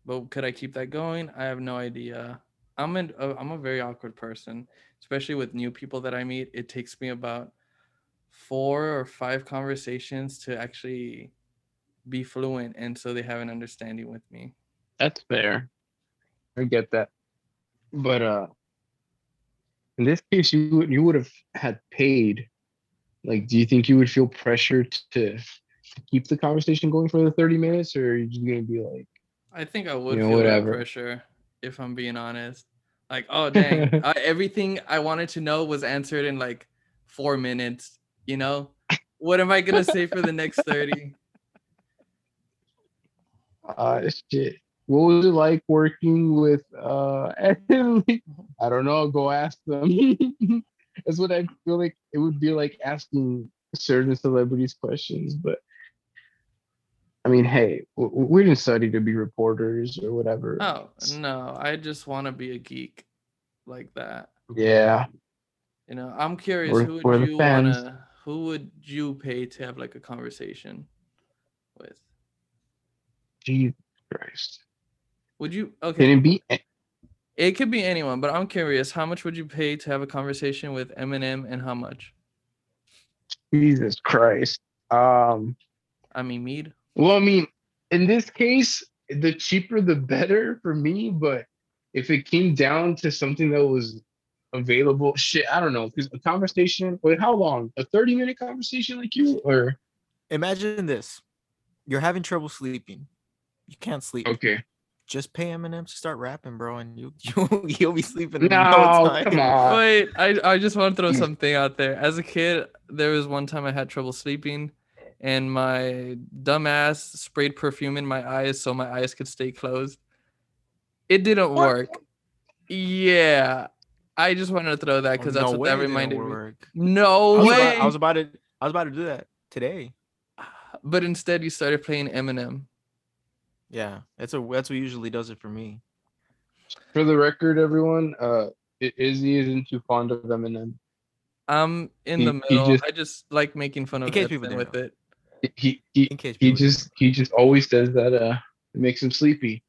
But could I keep that going? I have no idea. I'm an uh, I'm a very awkward person, especially with new people that I meet. It takes me about four or five conversations to actually be fluent and so they have an understanding with me. That's fair. I get that. But uh in this case you would you would have had paid. Like do you think you would feel pressure to, keep the conversation going for the 30 minutes or are you just gonna be like I think I would know, feel whatever. that pressure if I'm being honest. Like, oh dang, [laughs] I, everything I wanted to know was answered in like four minutes. You know, what am I gonna say for the next thirty? uh shit. What was it like working with uh [laughs] Emily? I don't know, go ask them. [laughs] That's what I feel like it would be like asking certain celebrities questions, but I mean, hey, we didn't study to be reporters or whatever. Oh no, I just want to be a geek like that. Yeah. You know, I'm curious. We're- who would you fans. wanna? Who would you pay to have like a conversation with? Jesus Christ. Would you? Okay. Can it be it could be anyone, but I'm curious. How much would you pay to have a conversation with Eminem, and how much? Jesus Christ? Um, I mean, Mead. well, I mean, in this case, the cheaper the better for me. But if it came down to something that was available, shit, I don't know. Because a conversation, wait, how long? A 30 minute conversation like you? Or Imagine this: you're having trouble sleeping, you can't sleep. okay. Just pay Eminem to start rapping, bro, and you [laughs] you you'll be sleeping. in No, no time. come on. Wait, I I just want to throw Mm. something out there. As a kid, there was one time I had trouble sleeping, and my dumbass sprayed perfume in my eyes so my eyes could stay closed. It didn't What? work. Yeah, I just wanted to throw that Oh, because that's no what that way it reminded me. No I was, way. about, I was about to I was about to do that today. but instead, you started playing Eminem. Yeah, that's a that's what usually does it for me. For the record, everyone, uh, I- Izzy isn't too fond of Eminem. I'm in He- the middle. just- I just like making fun In of case it people didn't with know. it. He he In case he people- just he just always says that uh it makes him sleepy.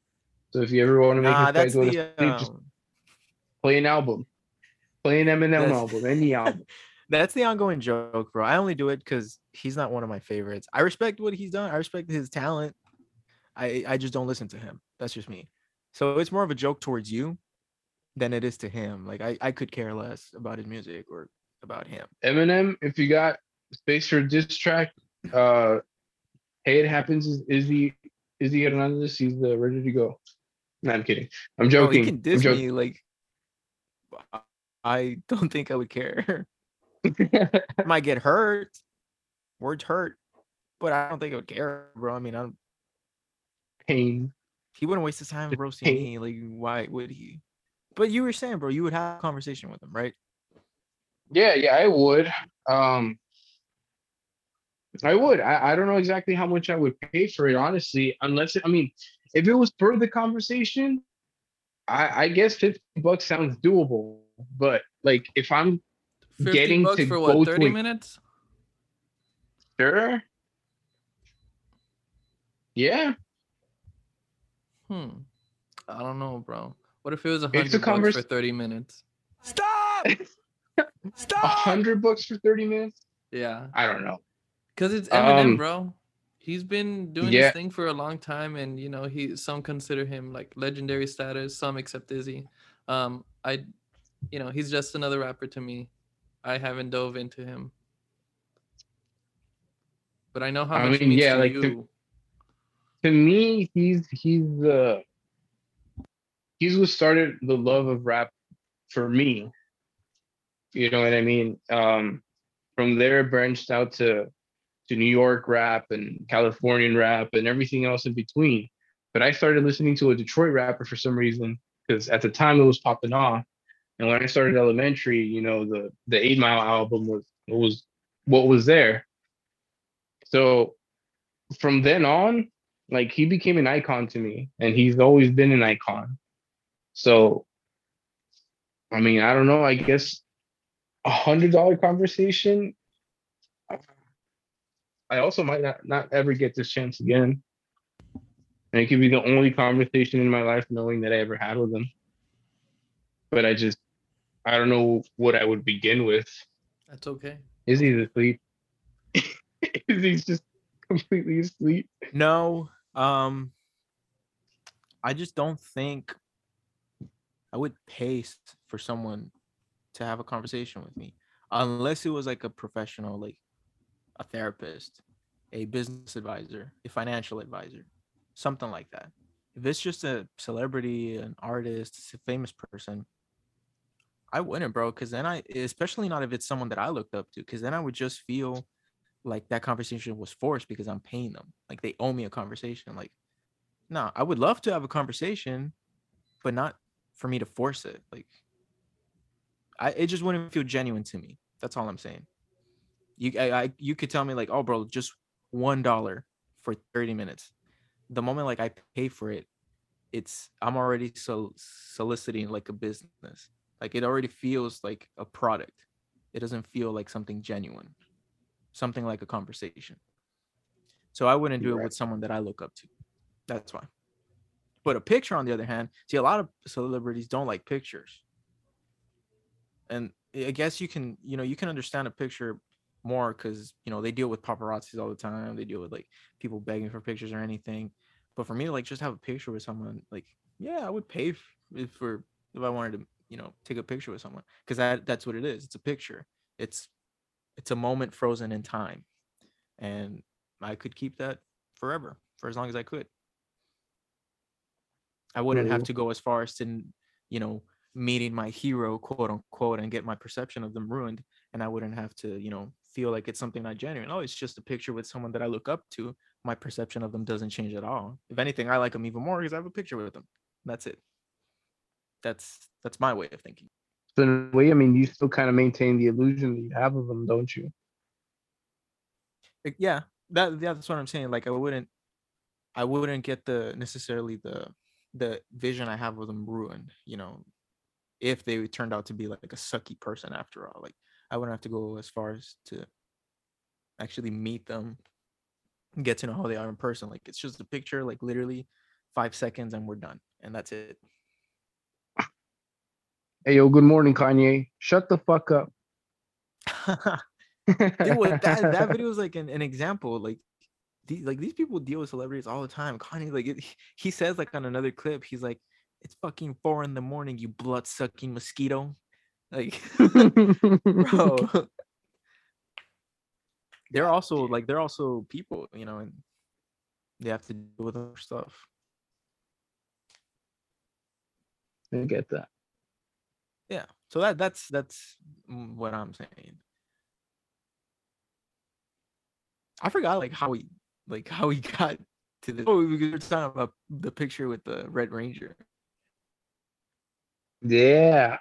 So if you ever want to make Nah, him try that's to go to the sleep, just um, play an album, play an Eminem That's- album, any album. [laughs] that's the ongoing joke, bro. I only do it because he's not one of my favorites. I respect what he's done. I respect his talent. I I just don't listen to him. That's just me. So it's more of a joke towards you than it is to him. Like I I could care less about his music or about him. Eminem, if you got space for a diss track, uh, hey, it happens. Is he is Izzy Izzy Hernandez? He's uh, ready to go. No, I'm kidding. I'm joking. he can I'm diss joking. me like. I- don't think I would care. I [laughs] [laughs] might get hurt. Words hurt, but I don't think I would care, bro. I mean, I don't, Pain. he wouldn't waste his time Just roasting hate. me. Like, why would he? But you were saying, bro, you would have a conversation with him, right? Yeah, yeah, I would. Um, I would. I, I don't know exactly how much I would pay for it, honestly, unless it, I mean, if it was for the conversation, I, I guess 50 bucks sounds doable. But like if I'm 50 Getting bucks to for go what? to 30 a- minutes? sure. Yeah, Hmm. I don't know, bro. What if it was a It's a hundred bucks convers- for 30 minutes? Stop! [laughs] a hundred bucks for 30 minutes. Yeah. I don't know. Cause it's Eminem, Um, bro. He's been doing yeah. this thing for a long time, and you know, he some consider him like legendary status, some accept Izzy. Um, I, you know, he's just another rapper to me. I haven't dove into him, but I know how I much he mean, means yeah, to like, you. to- To me, he's he's the he's what started the love of rap for me. You know what I mean? Um, from there, branched out to to New York rap and Californian rap and everything else in between. But I started listening to a Detroit rapper for some reason because at the time it was popping off. And when I started elementary, you know, the the Eight Mile album was was what was there. So from then on, like he became an icon to me, and he's always been an icon. So, I mean, I don't know. I guess a hundred dollar conversation. Uh, I also might not not ever get this chance again, and it could be the only conversation in my life knowing that I ever had with him. But I just, I don't know what I would begin with. That's okay. Is he asleep? [laughs] Is he just completely asleep? No. Um I just don't think I would pay for someone to have a conversation with me unless it was like a professional like a therapist, a business advisor, a financial advisor, something like that. If it's just a celebrity, an artist, a famous person, I wouldn't, bro, because then I, especially not if it's someone that I looked up to, because then I would just feel like that conversation was forced because I'm paying them. Like they owe me a conversation. Like, no, I would love to have a conversation, but not for me to force it. Like, I it just wouldn't feel genuine to me. That's all I'm saying. You I, I you could tell me like, oh, bro, just one dollar for 30 minutes. The moment like I pay for it, it's I'm already so soliciting like a business. Like it already feels like a product. It doesn't feel like something genuine, something like a conversation. So I wouldn't do You're it right. with someone that I look up to. That's why. But a picture, on the other hand, see a lot of celebrities don't like pictures. And I guess you can, you know, you can understand a picture more because you know they deal with paparazzis all the time. They deal with like people begging for pictures or anything. But for me, to, like just have a picture with someone, like yeah, I would pay for if I wanted to, you know, take a picture with someone because that that's what it is. It's a picture. It's it's a moment frozen in time, and I could keep that forever for as long as I could. I wouldn't have mm-hmm. to go as far as to, you know, meeting my hero, quote unquote, and get my perception of them ruined. And I wouldn't have to, you know, feel like it's something not genuine. Oh, it's just a picture with someone that I look up to. My perception of them doesn't change at all. If anything, I like them even more because I have a picture with them. That's it. That's that's my way of thinking. So in a way, I mean, you still kind of maintain the illusion that you have of them, don't you? Yeah, that that's what I'm saying. Like I wouldn't I wouldn't get the necessarily the the vision I have of them ruined, you know, if they turned out to be like a sucky person after all. Like I wouldn't have to go as far as to actually meet them, get to know how they are in person. Like it's just a picture, like literally five seconds and we're done. And that's it. Hey, yo, good morning, Kanye. Shut the fuck up. [laughs] Dude, that that [laughs] video is like an, an example. Like these like these people deal with celebrities all the time. Kanye, like it, [laughs] he says like on another clip, he's like, "It's fucking four in the morning, you blood sucking mosquito." Like, bro, they're also like they're also people, you know, and they have to deal with other stuff. I get that. Yeah, so that that's that's what I'm saying. I forgot like how we like [laughs] how we got to the. Oh, we were talking about the picture with the Red Ranger. Yeah,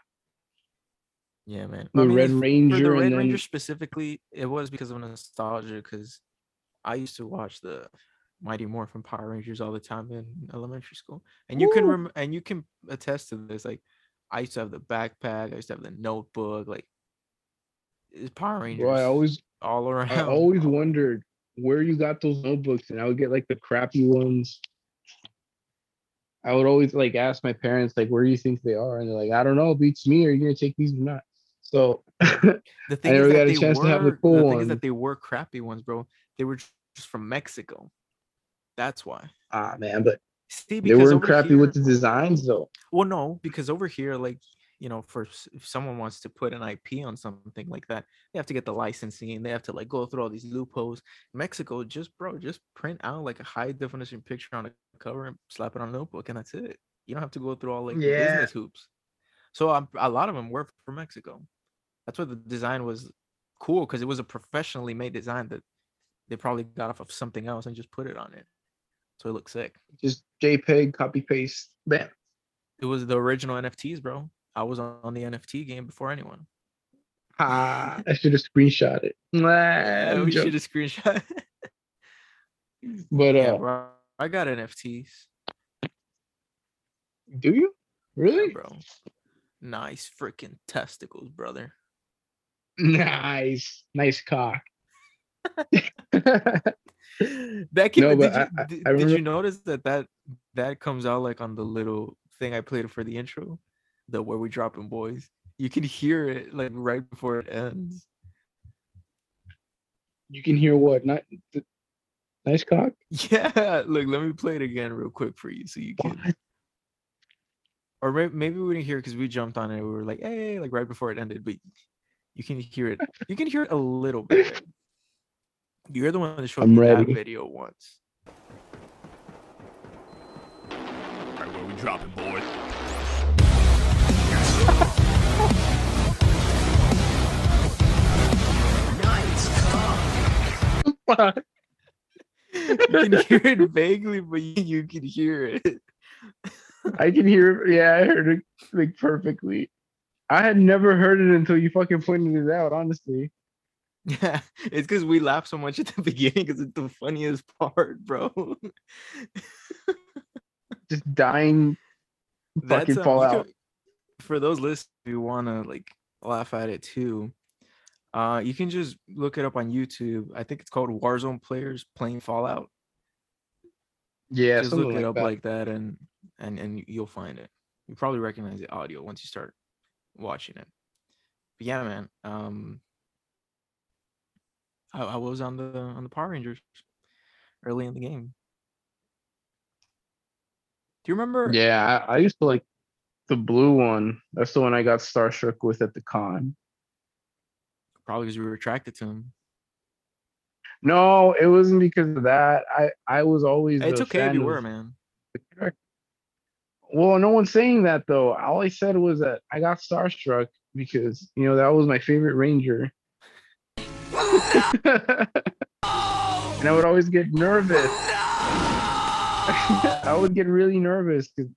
Yeah, man. the Red if- for Ranger the Red then Ranger specifically, it was because of nostalgia. Because I used to watch the Mighty Morphin Power Rangers all the time in elementary school, and you can rem- and you can attest to this. Like, I used to have the backpack. I used to have the notebook. Like, it's Power Rangers bro, I always, all around. I always wondered where you got those notebooks, and I would get like the crappy ones. I would always like ask my parents like, "Where do you think they are?" And they're like, "I don't know. Beats me. Are you gonna take these or not?" So [laughs] the thing never is that got a they chance were, to have the the cool thing is ones. that they were crappy ones, bro. They were just from Mexico. That's why. ah man, but See, they weren't crappy here, with the designs though. Well, no, because over here, like you know, for if someone wants to put an IP on something like that, they have to get the licensing. They have to like go through all these loopholes. Mexico, just bro, just print out like a high definition picture on a cover and slap it on a notebook, and that's it. You don't have to go through all like Yeah. business hoops. So um, a lot of them were from Mexico. That's why the design was cool because it was a professionally made design that they probably got off of something else and just put it on it. So it looks sick. Just JPEG, copy paste, bam. It was the original NFTs, bro. I was on the NFT game before anyone. Ah, I should have screenshot it. Nah, [laughs] Yeah, we should have screenshot. [laughs] But yeah, uh, bro. I got NFTs, do you yeah, really? bro. Nice freaking testicles, brother. [laughs] Nice, nice cock. [laughs] That came. No, did, you, I- I- did, I did you notice that that that comes out like on the little thing I played for the intro, the where we dropping boys. You can hear it like right before it ends. you can hear what? Not th- nice cock. [laughs] Yeah, look, let me play it again real quick for you so you can. What? or maybe we didn't hear because we jumped on it. We were like, "Hey!" like right before it ended, but you can hear it. You can hear it a little bit. You're the one that showed I'm me that video once. Alright, where we dropping, boy? Fuck. [laughs] You can hear it vaguely, but you, you can hear it. [laughs] I can hear. It. Yeah, I heard it like perfectly. I had never heard it until you fucking pointed it out. Honestly, Yeah, it's because we laugh so much at the [laughs] beginning because it's the funniest [laughs] part, bro. just dying. Fucking um, fall you out. could- for those listeners who want to like laugh at it too, uh, you can just look it up on YouTube. I think it's called Warzone Players Playing Fallout. Yeah, just look it like up that. like that, and and and you'll find it. You probably recognize the audio once you start watching it. But yeah, man. Um, I, I was on the on the Power Rangers early in the game. Do you remember? Yeah, I, I used to like the blue one. That's the one I got starstruck with at the con. Probably because we were attracted to him. No, it wasn't because of that. I I was always. It's okay if you were, man. Well, no one's saying that though. All I said was that I got starstruck because you know that was my favorite ranger. [laughs] and I would always get nervous. [laughs] I would get really nervous because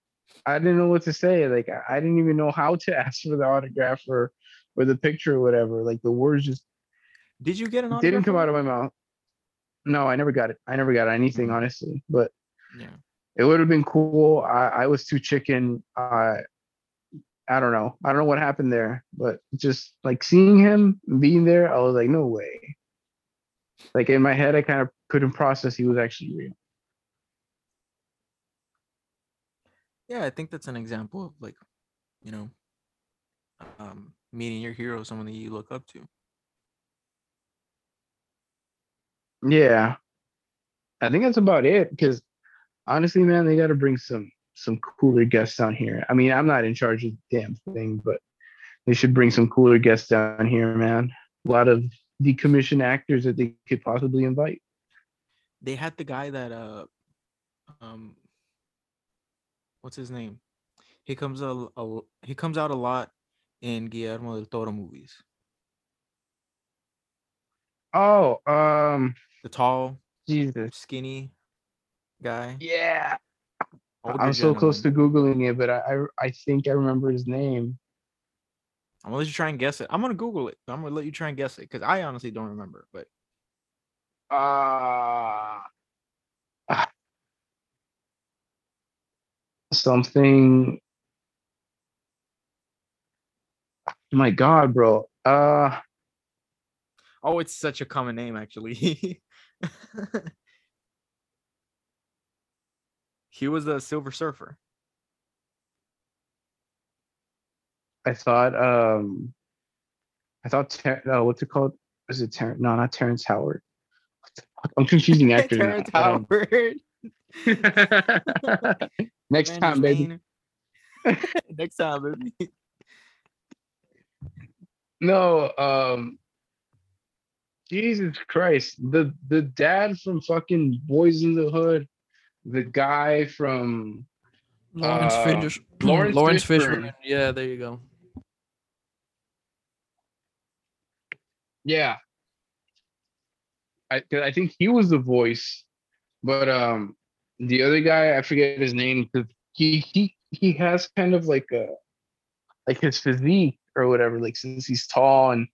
I didn't know what to say. Like I, didn't even know how to [laughs] ask for the autograph or or the picture or whatever. Like the words just Did you get an didn't come out of my mouth. No, I never got it. I never got anything, Mm. honestly. But? Yeah. it would have been cool. I, I was too chicken. I I don't know. I don't know what happened there, but just like seeing him being there, I was like, no way. Like in my head, I kind of couldn't process he was actually real. Yeah, I think that's an example of like, you know, um, meeting your hero, someone that you look up to. Yeah. I think that's about it. Because honestly, man, they got to bring some some cooler guests down here. I mean, I'm not in charge of the damn thing, but they should bring some cooler guests down here, man. A lot of decommissioned actors that they could possibly invite. They had the guy that uh, um, what's his name? He comes a, a he comes out a lot in Guillermo del Toro movies. Oh, um, The tall, Jesus. skinny guy. Yeah. I'm so close to. Googling it, but I, I I think I remember his name. I'm gonna let you try and guess it. I'm gonna Google it. I'm gonna let you try and guess it because I honestly don't remember. But Uh, ah. [sighs] something. My God, bro. Uh, oh, it's such a common name actually. [laughs] he was a Silver Surfer. I thought, um, I thought, Ter- uh, what's it called? Is it Terrence? No, not Terrence Howard. What the fuck? I'm confusing [laughs] actors. now. Terrence Um, Howard. [laughs] Next Man, time, his baby. [laughs] Next time, baby. No, um Jesus Christ. The the dad from fucking Boys in the Hood, the guy from Laurence Uh, Fishburne. [clears throat] Laurence Laurence Fishburne. Fishburne. Yeah, there you go. Yeah. I I think he was the voice, but um the other guy, I forget his name, because he he he has kind of like a like his physique or whatever, like since he's tall and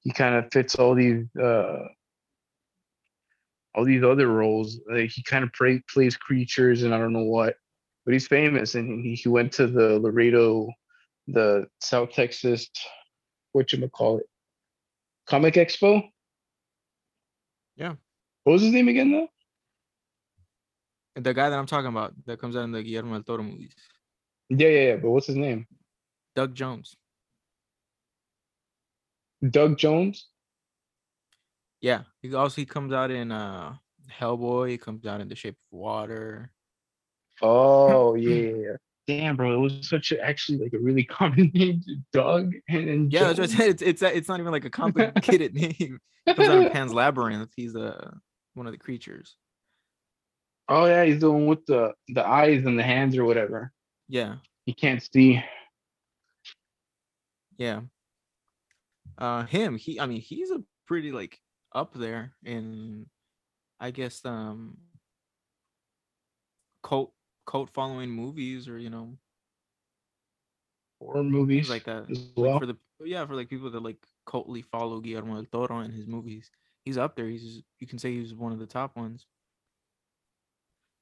he kind of fits all these uh all these other roles. Like he kind of play, plays creatures and I don't know what, but he's famous and he, he went to the Laredo, the South Texas, what you call it, Comic Expo. Yeah. What was his name again though? The guy that I'm talking about that comes out in the Guillermo del Toro movies, Yeah, yeah, yeah. But what's his name? Doug Jones. Doug Jones. Yeah, he also he comes out in uh Hellboy. He comes out in The Shape of Water. Oh [clears throat] yeah. Damn, bro, it was such a actually like a really [laughs] common name, Doug and, and Yeah, that's what I Jones. said. It's it's it's not even like a complicated [laughs] name. He comes out in Pan's Labyrinth. He's uh one of the creatures. Oh yeah, he's the one with the the eyes and the hands or whatever. Yeah, He can't see. yeah. Uh, him. He. I mean, he's a pretty like up there in, I guess um. Cult cult following movies or you know Horror movies like that. as like for the yeah for like people that like cultly follow Guillermo del Toro and his movies. He's up there. He's you can say he's one of the top ones.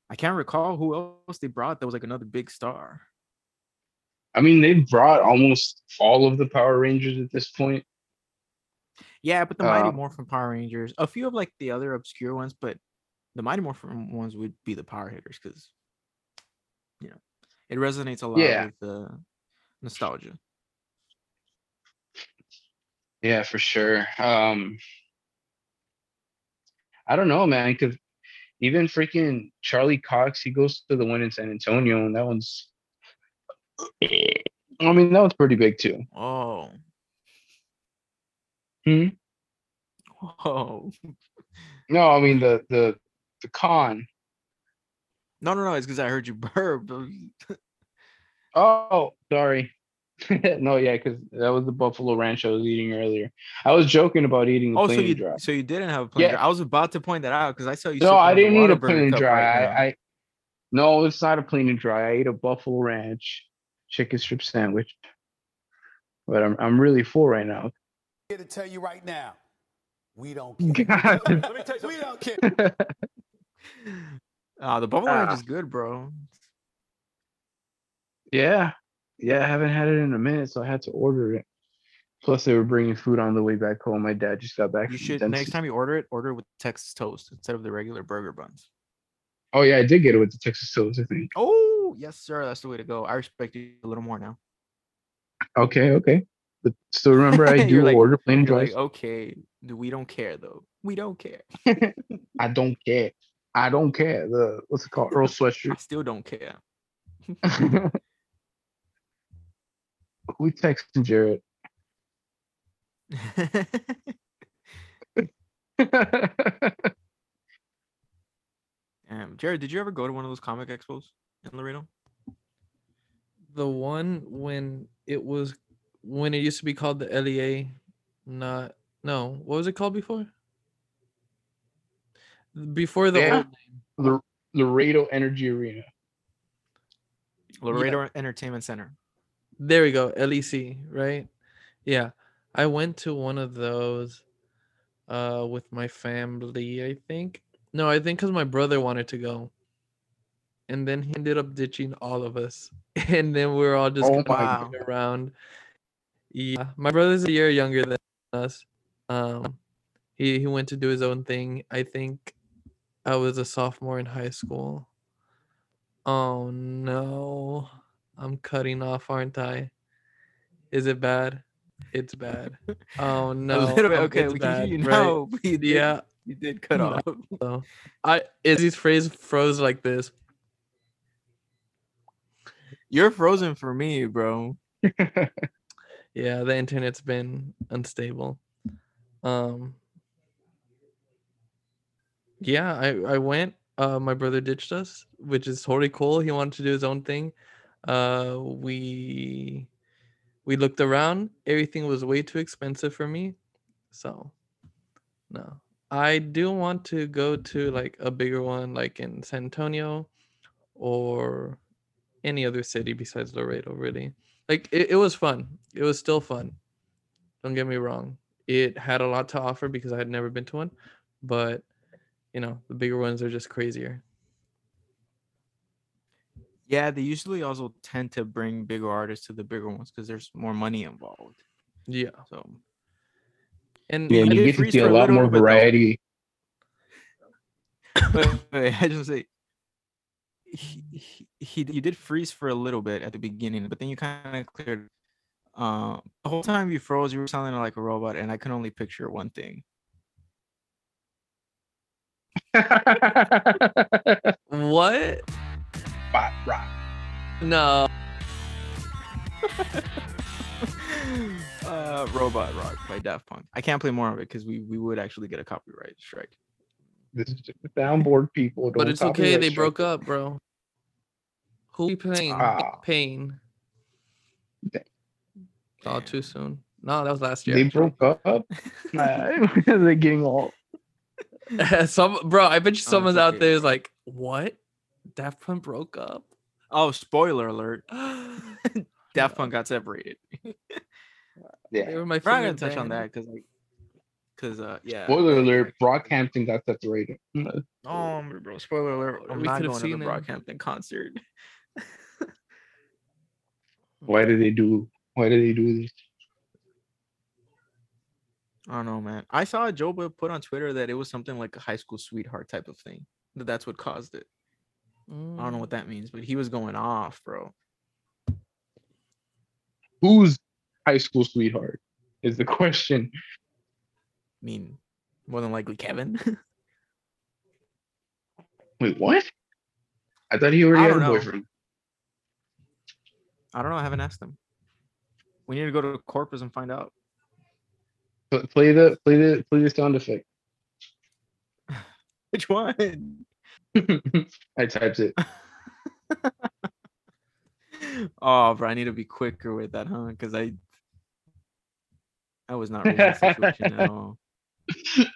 I can't recall who else they brought that was like another big star. I mean, they brought almost all of the Power Rangers at this point. Yeah, but the Mighty Uh, Morphin Power Rangers, a few of like the other obscure ones, but the Mighty Morphin ones would be the power hitters because you know it resonates a lot Yeah. with the nostalgia. Yeah, for sure. Um, I don't know, man, because even freaking Charlie Cox, he goes to the one in San Antonio, and that one's. I mean, that one's pretty big too. Oh. Hmm? [laughs] Oh. No, I mean the the the con. No, no, no. It's because I heard you [laughs] burp. Oh, sorry. [laughs] no, yeah, because that was the Buffalo Ranch I was eating earlier. I was joking about eating the Oh, so you dry. so you didn't have a plain Yeah. dry. I was about to point that out because I saw you. No, I didn't eat a Whataburger plain cup dry. right. I, I no, it's not a plain and dry. I ate a Buffalo Ranch chicken strip sandwich. But I'm I'm really full right now. here to tell you right now, we don't [laughs] care. Let me tell you, we don't care. Ah, the Buffalo Ranch Ah. is good, bro. yeah, yeah, I haven't had it in a minute, so I had to order it. Plus, they were bringing food on the way back home. My dad just got back. You should next time you order it, order it with Texas toast instead of the regular burger buns. Oh yeah, I did get it with the Texas toast. I think. Oh, yes, sir. That's the way to go. I respect you a little more now. Okay, okay. But still, remember, I [laughs] do like- order plain dry. like, okay, we don't care though. We don't care. [laughs] I don't care. I don't care. The what's it called? Earl Sweatshirt. I still don't care. [laughs] Who texting Jared? Damn, Jared, did you ever go to one of those comic expos in Laredo? The one when it was when it used to be called the LEA, not no. What was it called before? Before the Yeah. old name. the Laredo Energy Arena. Laredo Entertainment Center. There we go, LEC, right? Yeah. I went to one of those uh with my family, I think. No, I think cuz my brother wanted to go. And then he ended up ditching all of us. [laughs] And then we are all just Oh kind of around. Yeah. My brother's a year younger than us. Um he he went to do his own thing. I think I was a sophomore in high school. Oh no. I'm cutting off, aren't I? Is it bad? It's bad. Oh [laughs] no. bit. Okay, it's we can bad, you right? [laughs] You did, Yeah. you did cut No. off. [laughs] So I Izzy's phrase froze like this. You're frozen for me, bro. Yeah, the internet's been unstable. Um Yeah, I I went. Uh my brother ditched us, which is totally cool. He wanted to do his own thing. Uh we we looked around. Everything was way too expensive for me. So no. I do want to go to like a bigger one like in San Antonio or any other city besides Laredo, really. Like it, it was fun. It was still fun. Don't get me wrong. It had a lot to offer because I had never been to one, but you know, the bigger ones are just crazier. Yeah, they usually also tend to bring bigger artists to the bigger ones because there's more money involved. Yeah. So And Yeah, you get to see a a lot more variety. wait, [coughs] wait, I just say he, he, he you did freeze for a little bit at the beginning, but then you kind of cleared. Uh, the whole time you froze, you were sounding like a robot, and I can only picture one thing. [laughs] what? Bot rock. No. [laughs] uh, Robot Rock by Daft Punk. I can't play more of it because we we would actually get a copyright strike. This is just the soundboard people. But don't it's okay, they strike broke up, bro. Who we paying? Ah. Paying. Dang. Oh, too soon. No, that was last year. They year. broke up. Nah, [laughs] They're getting all. [laughs] Some bro, I bet you Oh, someone's out there is like, what? Daft Punk broke up. Oh, spoiler alert! [gasps] [laughs] Daft Punk got separated. They [laughs] Yeah. were my We're not gonna favorite touch on that because like, because uh, yeah. Spoiler alert: Brockhampton got separated. Oh, bro! Spoiler alert! I'm We not could've going to the seen them. Brockhampton concert. Why did they do? Why did they do this? I don't know, man. I saw Joba put on Twitter that it was something like a high school sweetheart type of thing. That that's what caused it. I don't know Mm. what that means, but he was going off, bro. Who's high school sweetheart? Is the [laughs] question. I mean, more than likely Kevin. [laughs] Wait, what? I thought he already had a know. boyfriend. I don't know. I haven't asked him. We need to go to Corpus and find out. Pl- Play the play the play the sound effect. [laughs] Which one? I typed it. [laughs] oh, bro, I need to be quicker with that, huh? Because I, I was not reading the situation at all. [laughs]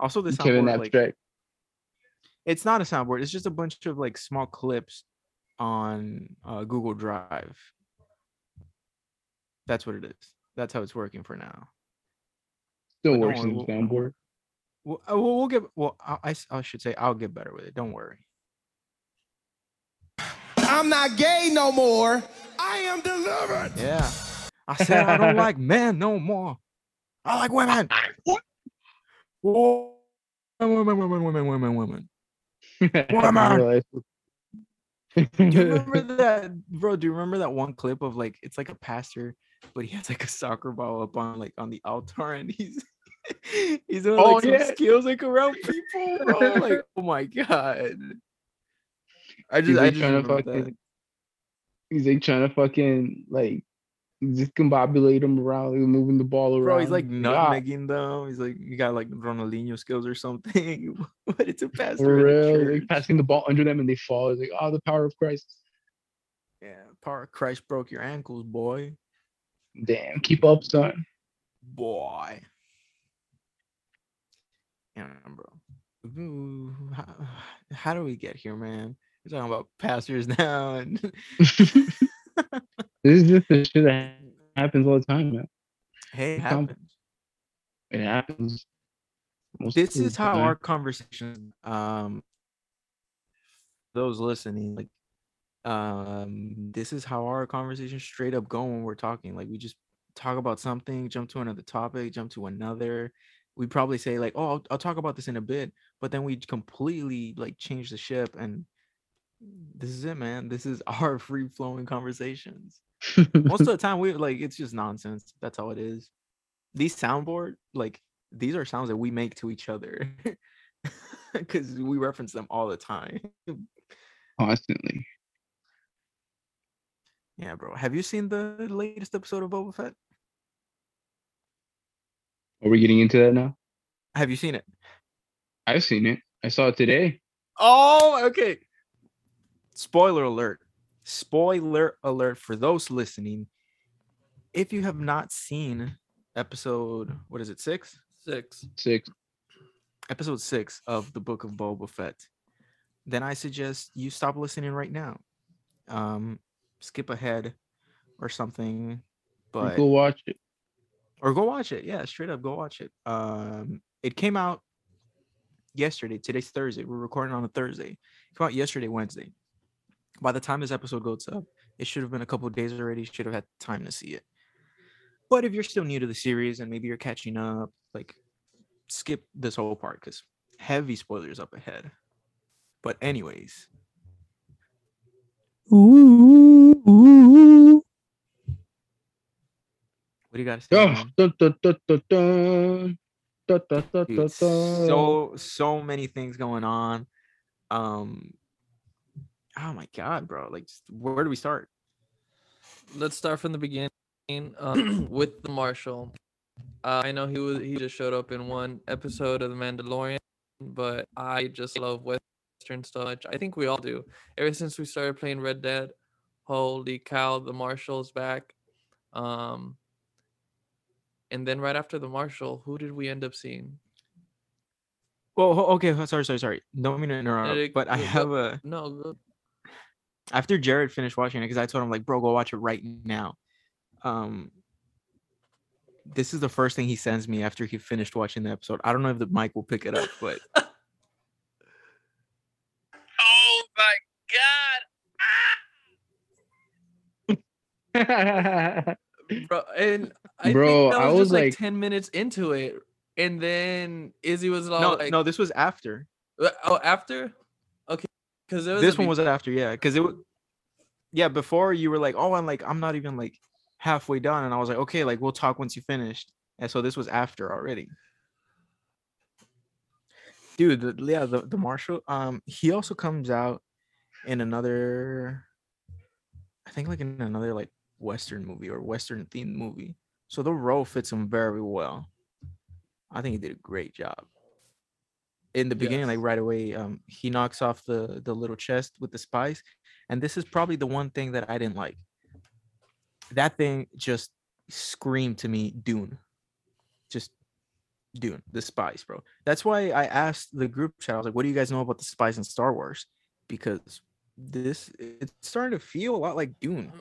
Also, the soundboard, like, it's not a soundboard. It's just a bunch of like small clips on uh, Google Drive. That's what it is. That's how it's working for now. Still but don't works worry, in the we'll- soundboard. Well, uh, we'll, we'll get. Well, I, I s- I should say I'll get better with it. Don't worry. I'm not gay no more. I am delivered. Yeah. I said I don't like [laughs] men no more. I like women. Whoa. Women, women, women, women, women. I man. realized- [laughs] Do you remember [laughs] that, bro? Do you remember that one clip of like it's like a pastor, but he has like a soccer ball up on like on the altar, and he's [laughs] he's doing Oh, like some yeah. skills like around people, bro. Like, [laughs] oh my god. I He's just, I like just trying to fucking. that. He's like trying to fucking like discombobulate him around, like, moving the ball around. Bro, he's like nutmegging them. He's like, you got like Ronaldinho skills or something. [laughs] but it's a pastor. for real, like passing the ball under them and they fall. It's like, oh, the power of Christ. Yeah, power of Christ broke your ankles, boy. Damn, keep up, son. Boy. Yeah, bro. Ooh, how, how do we get here, man? We're talking about pastors [laughs] now, and [laughs] This is just the shit that happens all the time, man. hey, it happens. It happens. This is how time. our conversation, um, those listening, like, um, this is how our conversation straight up go when we're talking. Like, we just talk about something, jump to another topic, jump to another. We probably say like, "Oh, I'll, I'll talk about this in a bit," but then we completely like change the ship, and this is it, man. This is [laughs] our free flowing conversations. Most of the time, we like it's just nonsense. That's how it is. These soundboard, like these are sounds that we make to each other [laughs] because we reference them all the time. constantly. Yeah, bro. Have you seen the latest episode of Boba Fett? Are we getting into that now? Have you seen it? I've seen it. I saw it today. Oh, okay. Spoiler alert. Spoiler alert for those listening. If you have not seen episode, what is it, six? Six. Six. Episode six of the Book of Boba Fett, then I suggest you stop listening right now. Um, skip ahead or something, but Go watch it. or go watch it. Yeah, straight up, go watch it. Um, it came out yesterday. Today's Thursday. We're recording on a Thursday. It came out yesterday, Wednesday. By the time this episode goes up, it should have been a couple of days already. Should have had time to see it. But if you're still new to the series and maybe you're catching up, like skip this whole part because heavy spoilers up ahead. But anyways. What do you got to say? Oh, dun, dun, dun, Dude, dun, dun. so so many things going on um oh my god bro like just, where do we start Let's start from the beginning um, [clears throat] with the Marshal. Uh, I know he was he just showed up in one episode of The Mandalorian, but I just love Western stuff. much. I think we all do. Ever since we started playing Red Dead, holy cow, the Marshal's back. Um, and then right after the Marshal, who did we end up seeing? well okay sorry sorry sorry don't mean to interrupt it- but i go- have a No, go- after jared finished watching it because i told him like bro go watch it right now um this is the first thing he sends me after he finished watching the episode i don't know if the mic will pick it up but Oh my god! [laughs] bro. And I Bro, think that I was, was just like, like- ten minutes into it, and then Izzy was all no like, no this was after "Uh, "Oh, after, okay." Because this one was after yeah because it was yeah before you were like oh i'm like i'm not even like halfway done and i was like okay like we'll talk once you finished and so this was after already dude. The, yeah, the the Marshal. Um, he also comes out in another. I think like in another like Western movie or Western themed movie. So the role fits him very well. I think he did a great job. In the beginning, like right away, um, he knocks off the the little chest with the spice, and this is probably the one thing that I didn't like. That thing just screamed to me, Dune. Just Dune, the spice, bro. That's why I asked the group chat. I was like, "What do you guys know about the spice in Star Wars?" Because this it's starting to feel a lot like Dune.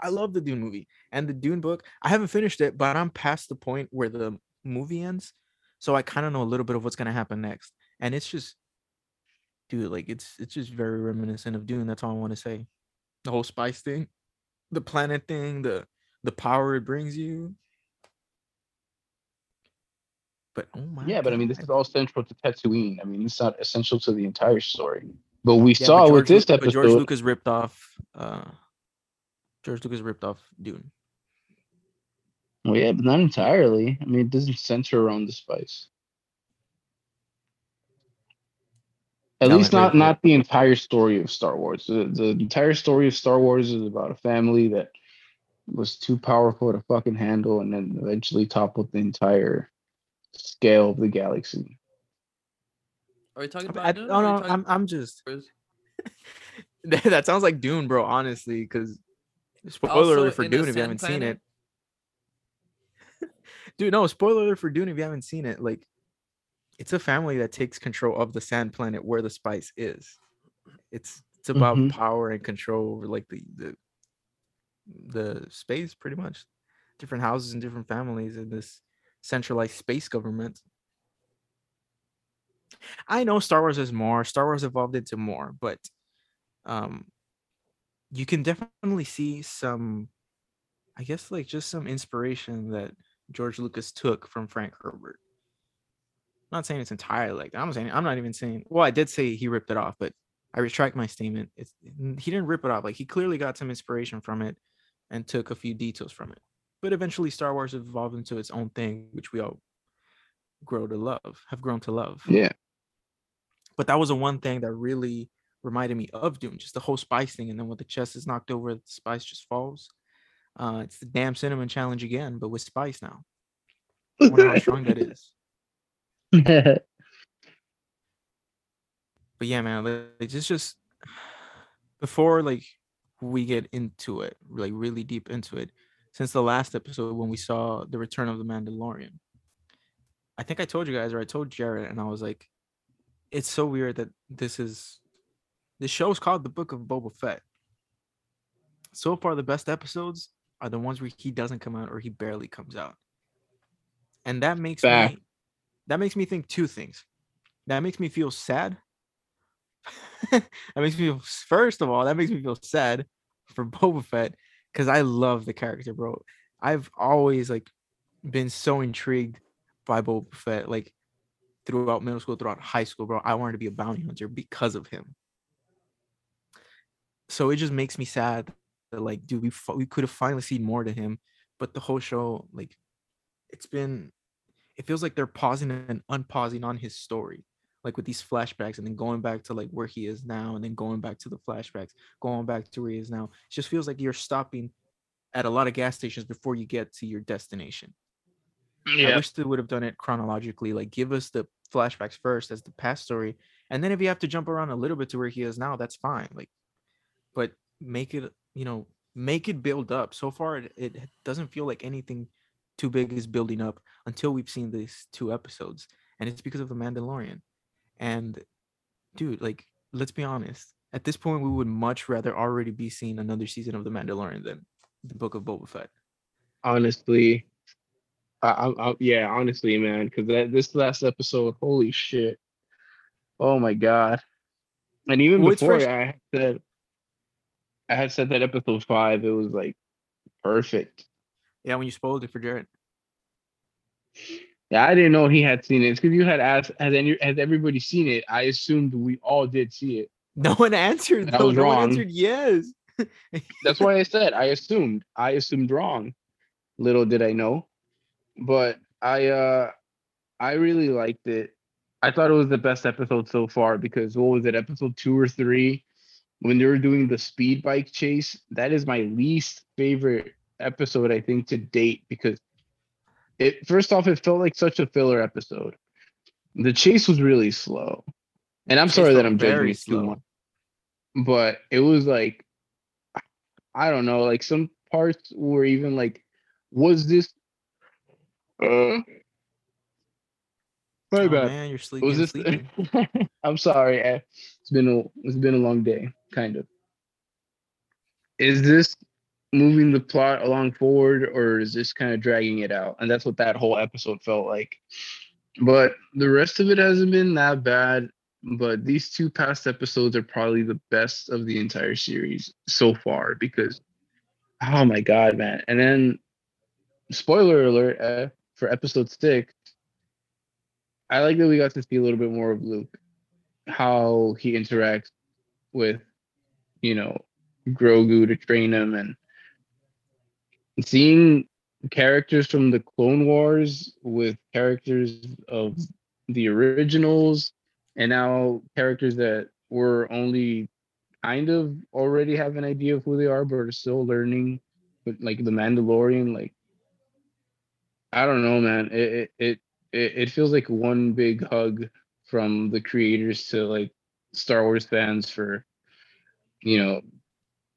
I love the Dune movie and the Dune book. I haven't finished it, but I'm past the point where the movie ends, so I kind of know a little bit of what's gonna happen next. And it's just, dude, like it's it's just very reminiscent of Dune. That's all I want to say. The whole spice thing, the planet thing, the the power it brings you. But oh my, Yeah, but I mean, this is all central to Tatooine. I mean, it's not essential to the entire story. But we Yeah, saw with George Lu- this but episode. George Lucas ripped off. uh George Lucas ripped off Dune. Well, yeah, but not entirely. I mean, it doesn't center around the spice. At No, least like, not right, not the entire story of Star Wars. The the entire story of Star Wars is about a family that was too powerful to fucking handle, and then eventually toppled the entire scale of the galaxy. Are we talking I- about? I, Dune no, or no, talking I'm I'm just that [laughs] that sounds like Dune, bro. Honestly, because spoiler alert for Dune if you haven't seen it. [laughs] Dude, no spoiler alert for Dune if you haven't seen it. Like, it's a family that takes control of the sand planet where the spice is. It's it's about Mhm. power and control over like the the the space, pretty much. Different houses and different families in this centralized space government. I know Star Wars is more. Star Wars evolved into more, but um you can definitely see some I guess like just some inspiration that George Lucas took from Frank Herbert. not saying it's entirely like that. I'm saying I'm not even saying well, I did say he ripped it off, but I retract my statement. It's he didn't rip it off. Like he clearly got some inspiration from it and took a few details from it. But eventually Star Wars evolved into its own thing, which we all grow to love, have grown to love Yeah. but that was the one thing that really reminded me of Dune, just the whole spice thing. And then when the chest is knocked over, the spice just falls. Uh, it's the damn cinnamon challenge again, but with spice now. I wonder how strong that [laughs] is. But yeah, man, like, it's just just before like we get into it, like really deep into it, since the last episode when we saw the return of the Mandalorian. I think I told you guys, or I told Jared, and I was like, it's so weird that this is the show's called the Book of Boba Fett. So far, the best episodes are the ones where he doesn't come out or he barely comes out. And that makes me that makes me think two things. That makes me feel sad. [laughs] that makes me feel first of all, that makes me feel sad for Boba Fett because I love the character, bro. I've always like been so intrigued by Boba Fett, like throughout middle school, throughout high school, bro. I wanted to be a bounty hunter because of him. So it just makes me sad that like, dude, we we could have finally seen more to him, but the whole show, like, it's been, it feels like they're pausing and unpausing on his story, like with these flashbacks, and then going back to like where he is now, and then going back to the flashbacks, going back to where he is now. It just feels like you're stopping at a lot of gas stations before you get to your destination. Mm, yeah. I wish they would have done it chronologically. Like, give us the flashbacks first as the past story, and then if you have to jump around a little bit to where he is now, that's fine. Like, but make it, you know, make it build up. So far, it, it doesn't feel like anything too big is building up until we've seen these two episodes, and it's because of the Mandalorian. And, dude, like, let's be honest. At this point, we would much rather already be seeing another season of the Mandalorian than the Book of Boba Fett. honestly I, I, I yeah honestly man because that this last episode holy shit oh my god and even Well, before fresh- i had said i had said that episode five it was like perfect Yeah, when you spoiled it for Jared. yeah i didn't know he had seen it it's because you had asked has any has everybody seen it i assumed we all did see it [laughs] No one answered. I was no one wrong. answered yes. [laughs] that's why i said i assumed i assumed wrong little did i know but i uh i really liked it I thought it was the best episode so far because what was it, episode two or three? When they were doing the speed bike chase, that is my least favorite episode, I think, to date because it first off, it felt like such a filler episode. The chase was really slow. And I'm sorry that I'm judging very it too slow. much. But it was like I don't know, like some parts were even like, was this uh my oh, bad. man, you're sleeping. Was this sleeping. [laughs] I'm sorry. It's been a it's been a long day, kind of. Is this moving the plot along forward or is this kind of dragging it out? And that's what that whole episode felt like. But the rest of it hasn't been that bad. But these two past episodes are probably the best of the entire series so far because oh my god, man. And then spoiler alert uh, for episode six. I like that we got to see a little bit more of Luke, how he interacts with, you know, Grogu to train him and seeing characters from the Clone Wars with characters of the originals and now characters that were only kind of already have an idea of who they are but are still learning with like the Mandalorian like I don't know man. It it, it it feels like one big hug from the creators to like Star Wars fans for you know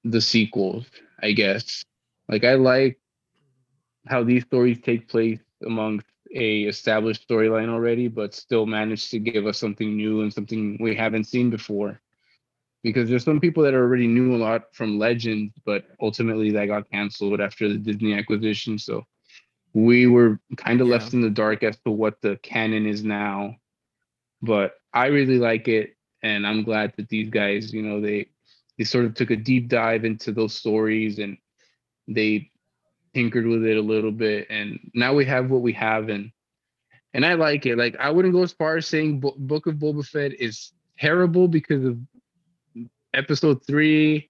the sequels I guess like I like how these stories take place amongst a established storyline already, but still manage to give us something new and something we haven't seen before. Because there's some people that already knew a lot from Legends, but ultimately that got canceled after the Disney acquisition. So we were kind of Yeah. left in the dark as to what the canon is now. But I really like it, and I'm glad that these guys, you know, they they sort of took a deep dive into those stories and they tinkered with it a little bit and now we have what we have and and I like it. Like I wouldn't go as far as saying Bo- Book of Boba Fett is terrible because of episode 3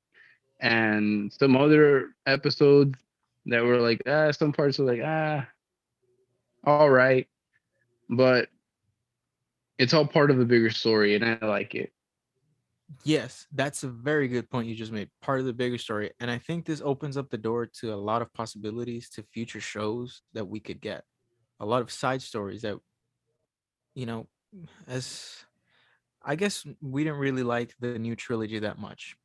and some other episodes that were like ah some parts were like ah all right but it's all part of a bigger story and I like it. Yes, that's a very good point you just made. Part of the bigger story. And I think this opens up the door to a lot of possibilities to future shows that we could get. A lot of side stories that, you know, as I guess we didn't really like the new trilogy that much.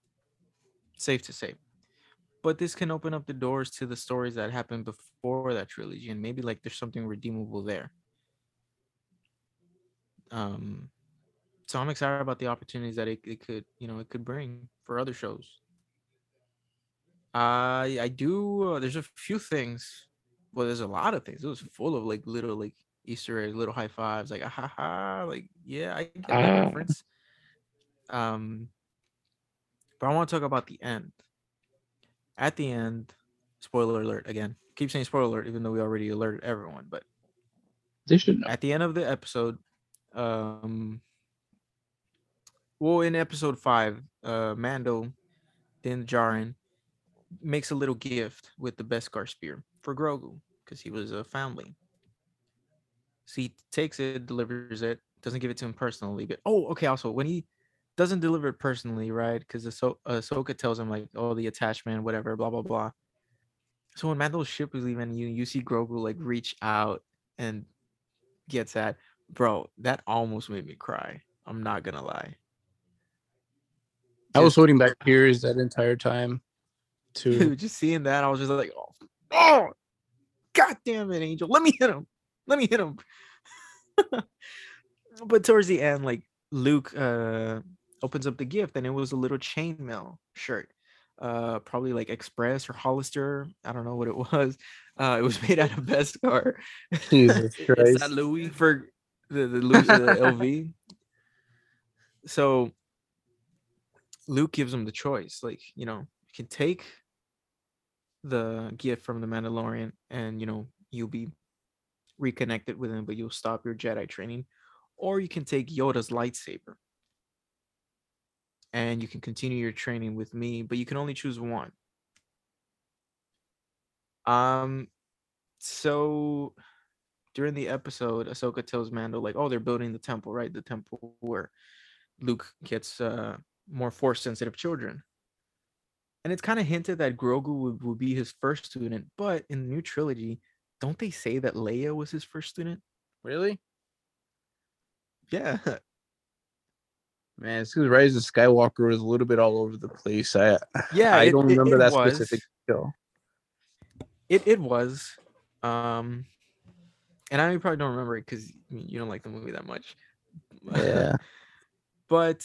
Safe to say. But this can open up the doors to the stories that happened before that trilogy. And maybe like there's something redeemable there. Um, so I'm excited about the opportunities that it, it could, you know, it could bring for other shows. I I do. Uh, there's a few things. Well, there's a lot of things. It was full of like little like Easter eggs, little high fives, like ah, ha ha, like yeah, I get that Ah. reference. Um, but I want to talk about the end. At the end, spoiler alert again. Keep saying spoiler alert, even though we already alerted everyone. But They should know. at the end of the episode um well in episode five uh mando Din Djarin makes a little gift with the beskar spear for grogu because he was a foundling so he takes it delivers it doesn't give it to him personally but oh okay also when he doesn't deliver it personally right because Ahso- ahsoka tells him like oh the attachment whatever blah blah blah. So when mando's ship is leaving you you see grogu like reach out and gets at bro that almost made me cry i'm not gonna lie I was holding back tears that entire time. Too. Just seeing that i was just like oh, oh god damn it angel let me hit him let me hit him [laughs] but towards the end like luke uh opens up the gift and it was a little chainmail shirt uh probably like express or hollister i don't know what it [laughs] was uh it was made out of beskar Jesus [laughs] It's Christ. that Louis for the the, Louis, the [laughs] LV. So Luke gives him the choice. Like you know, you can take the gift from the Mandalorian, and you know you'll be reconnected with him, but you'll stop your Jedi training, or you can take Yoda's lightsaber, and you can continue your training with me, but you can only choose one. Um, so during the episode, Ahsoka tells Mando like, "Oh, they're building the temple, right? The temple where Luke gets uh, more force sensitive children." And it's kind of hinted that Grogu would, would be his first student, but in the new trilogy, don't they say that Leia was his first student? Really? Yeah, [laughs] Man, it's because Rise of Skywalker was a little bit all over the place. I yeah. I it- don't it- remember it that was. specific show. It it was, um, and I you probably don't remember it because you don't like the movie that much. [laughs] Yeah. but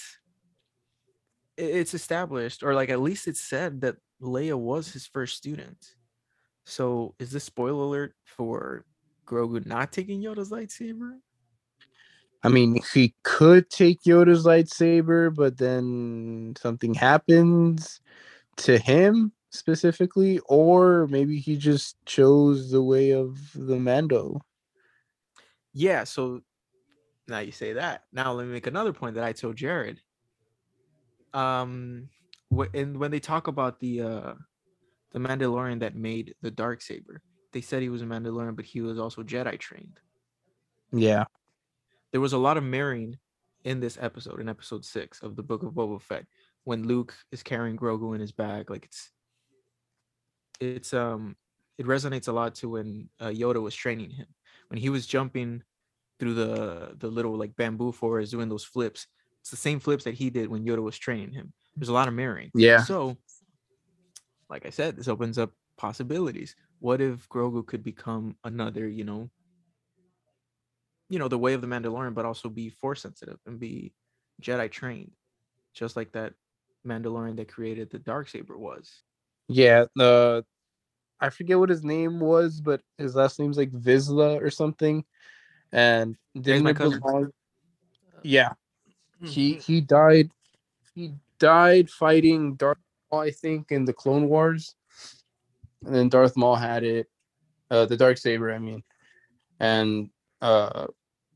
it's established, or like at least it's said that Leia was his first student. So is this spoiler alert for Grogu not taking Yoda's lightsaber? I mean, he could take Yoda's lightsaber, but then something happens to him specifically, or maybe he just chose the way of the Mando. Yeah. So now you say that. Now let me make another point that I told Jared. Um, wh- and when they talk about the uh the Mandalorian that made the dark saber, they said he was a Mandalorian, but he was also Jedi trained. Yeah. there was a lot of marrying in this episode, in episode six of the Book of Boba Fett, when Luke is carrying Grogu in his bag. Like it's, it's um, it resonates a lot to when uh, Yoda was training him, when he was jumping through the the little like bamboo forest doing those flips. It's the same flips that he did when Yoda was training him. There's a lot of mirroring. Yeah. So, like I said, this opens up possibilities. What if Grogu could become another, you know, you know, the way of the Mandalorian, but also be force sensitive and be Jedi trained, just like that Mandalorian that created the dark saber was. Yeah. Uh, I forget what his name was, but his last name's like Vizsla or something. And didn't my belong- Yeah. Hmm. He he died. He died fighting Darth Maul, I think, in the Clone Wars. And then Darth Maul had it, uh, the dark saber. I mean, and uh,